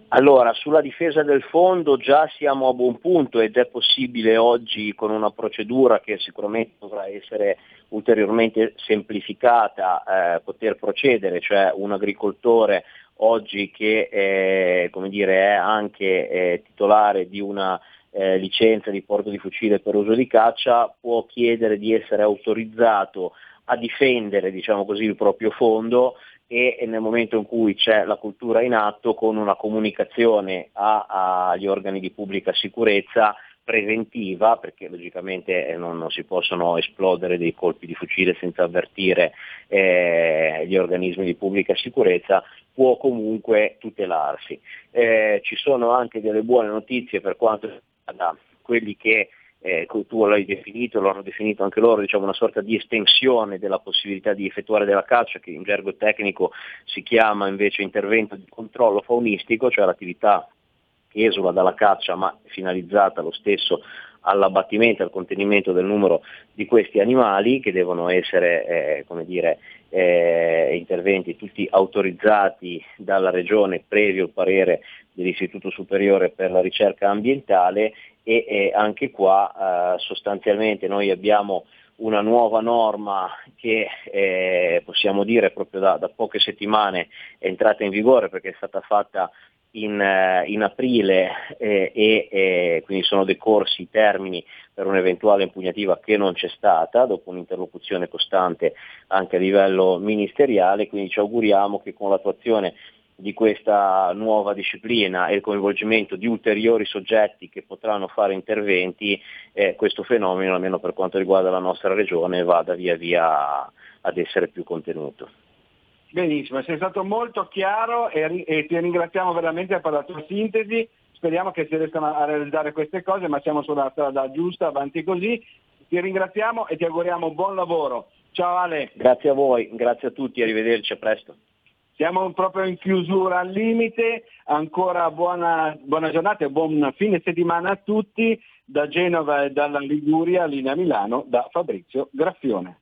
Allora, sulla difesa del fondo già siamo a buon punto ed è possibile oggi con una procedura che sicuramente dovrà essere ulteriormente semplificata eh, poter procedere, cioè un agricoltore oggi che eh, dire, è anche eh, titolare di una eh, licenza di porto di fucile per uso di caccia può chiedere di essere autorizzato a difendere diciamo così, il proprio fondo e, nel momento in cui c'è la cultura in atto con una comunicazione agli organi di pubblica sicurezza preventiva, perché logicamente eh, non, non, si possono esplodere dei colpi di fucile senza avvertire eh, gli organismi di pubblica sicurezza, può comunque tutelarsi. Eh, ci sono anche delle buone notizie per quanto da quelli che eh, tu l'hai definito, lo hanno definito anche loro, diciamo una sorta di estensione della possibilità di effettuare della caccia, che in gergo tecnico si chiama invece intervento di controllo faunistico, cioè l'attività che esula dalla caccia ma finalizzata lo stesso all'abbattimento al contenimento del numero di questi animali che devono essere eh, dire, eh, interventi tutti autorizzati dalla Regione previo parere dell'Istituto Superiore per la Ricerca Ambientale e, e anche qua eh, sostanzialmente noi abbiamo una nuova norma che eh, possiamo dire proprio da, da, poche settimane è entrata in vigore perché è stata fatta in, eh, in aprile eh, e eh, quindi sono decorsi i termini per un'eventuale impugnativa che non c'è stata dopo un'interlocuzione costante anche a livello ministeriale, quindi ci auguriamo che con l'attuazione di questa nuova disciplina e il coinvolgimento di ulteriori soggetti che potranno fare interventi, eh, questo fenomeno, almeno per quanto riguarda la nostra regione, vada via via ad essere più contenuto. Benissimo, sei stato molto chiaro e, e ti ringraziamo veramente per la tua sintesi speriamo che si riescano a realizzare queste cose, ma siamo sulla strada giusta, avanti così. Ti ringraziamo e ti auguriamo buon lavoro. Ciao Ale. Grazie a voi, grazie a tutti, arrivederci, a presto. Siamo proprio in chiusura al limite, ancora buona, buona giornata e buon fine settimana a tutti da Genova e dalla Liguria, linea Milano, da Fabrizio Graffione.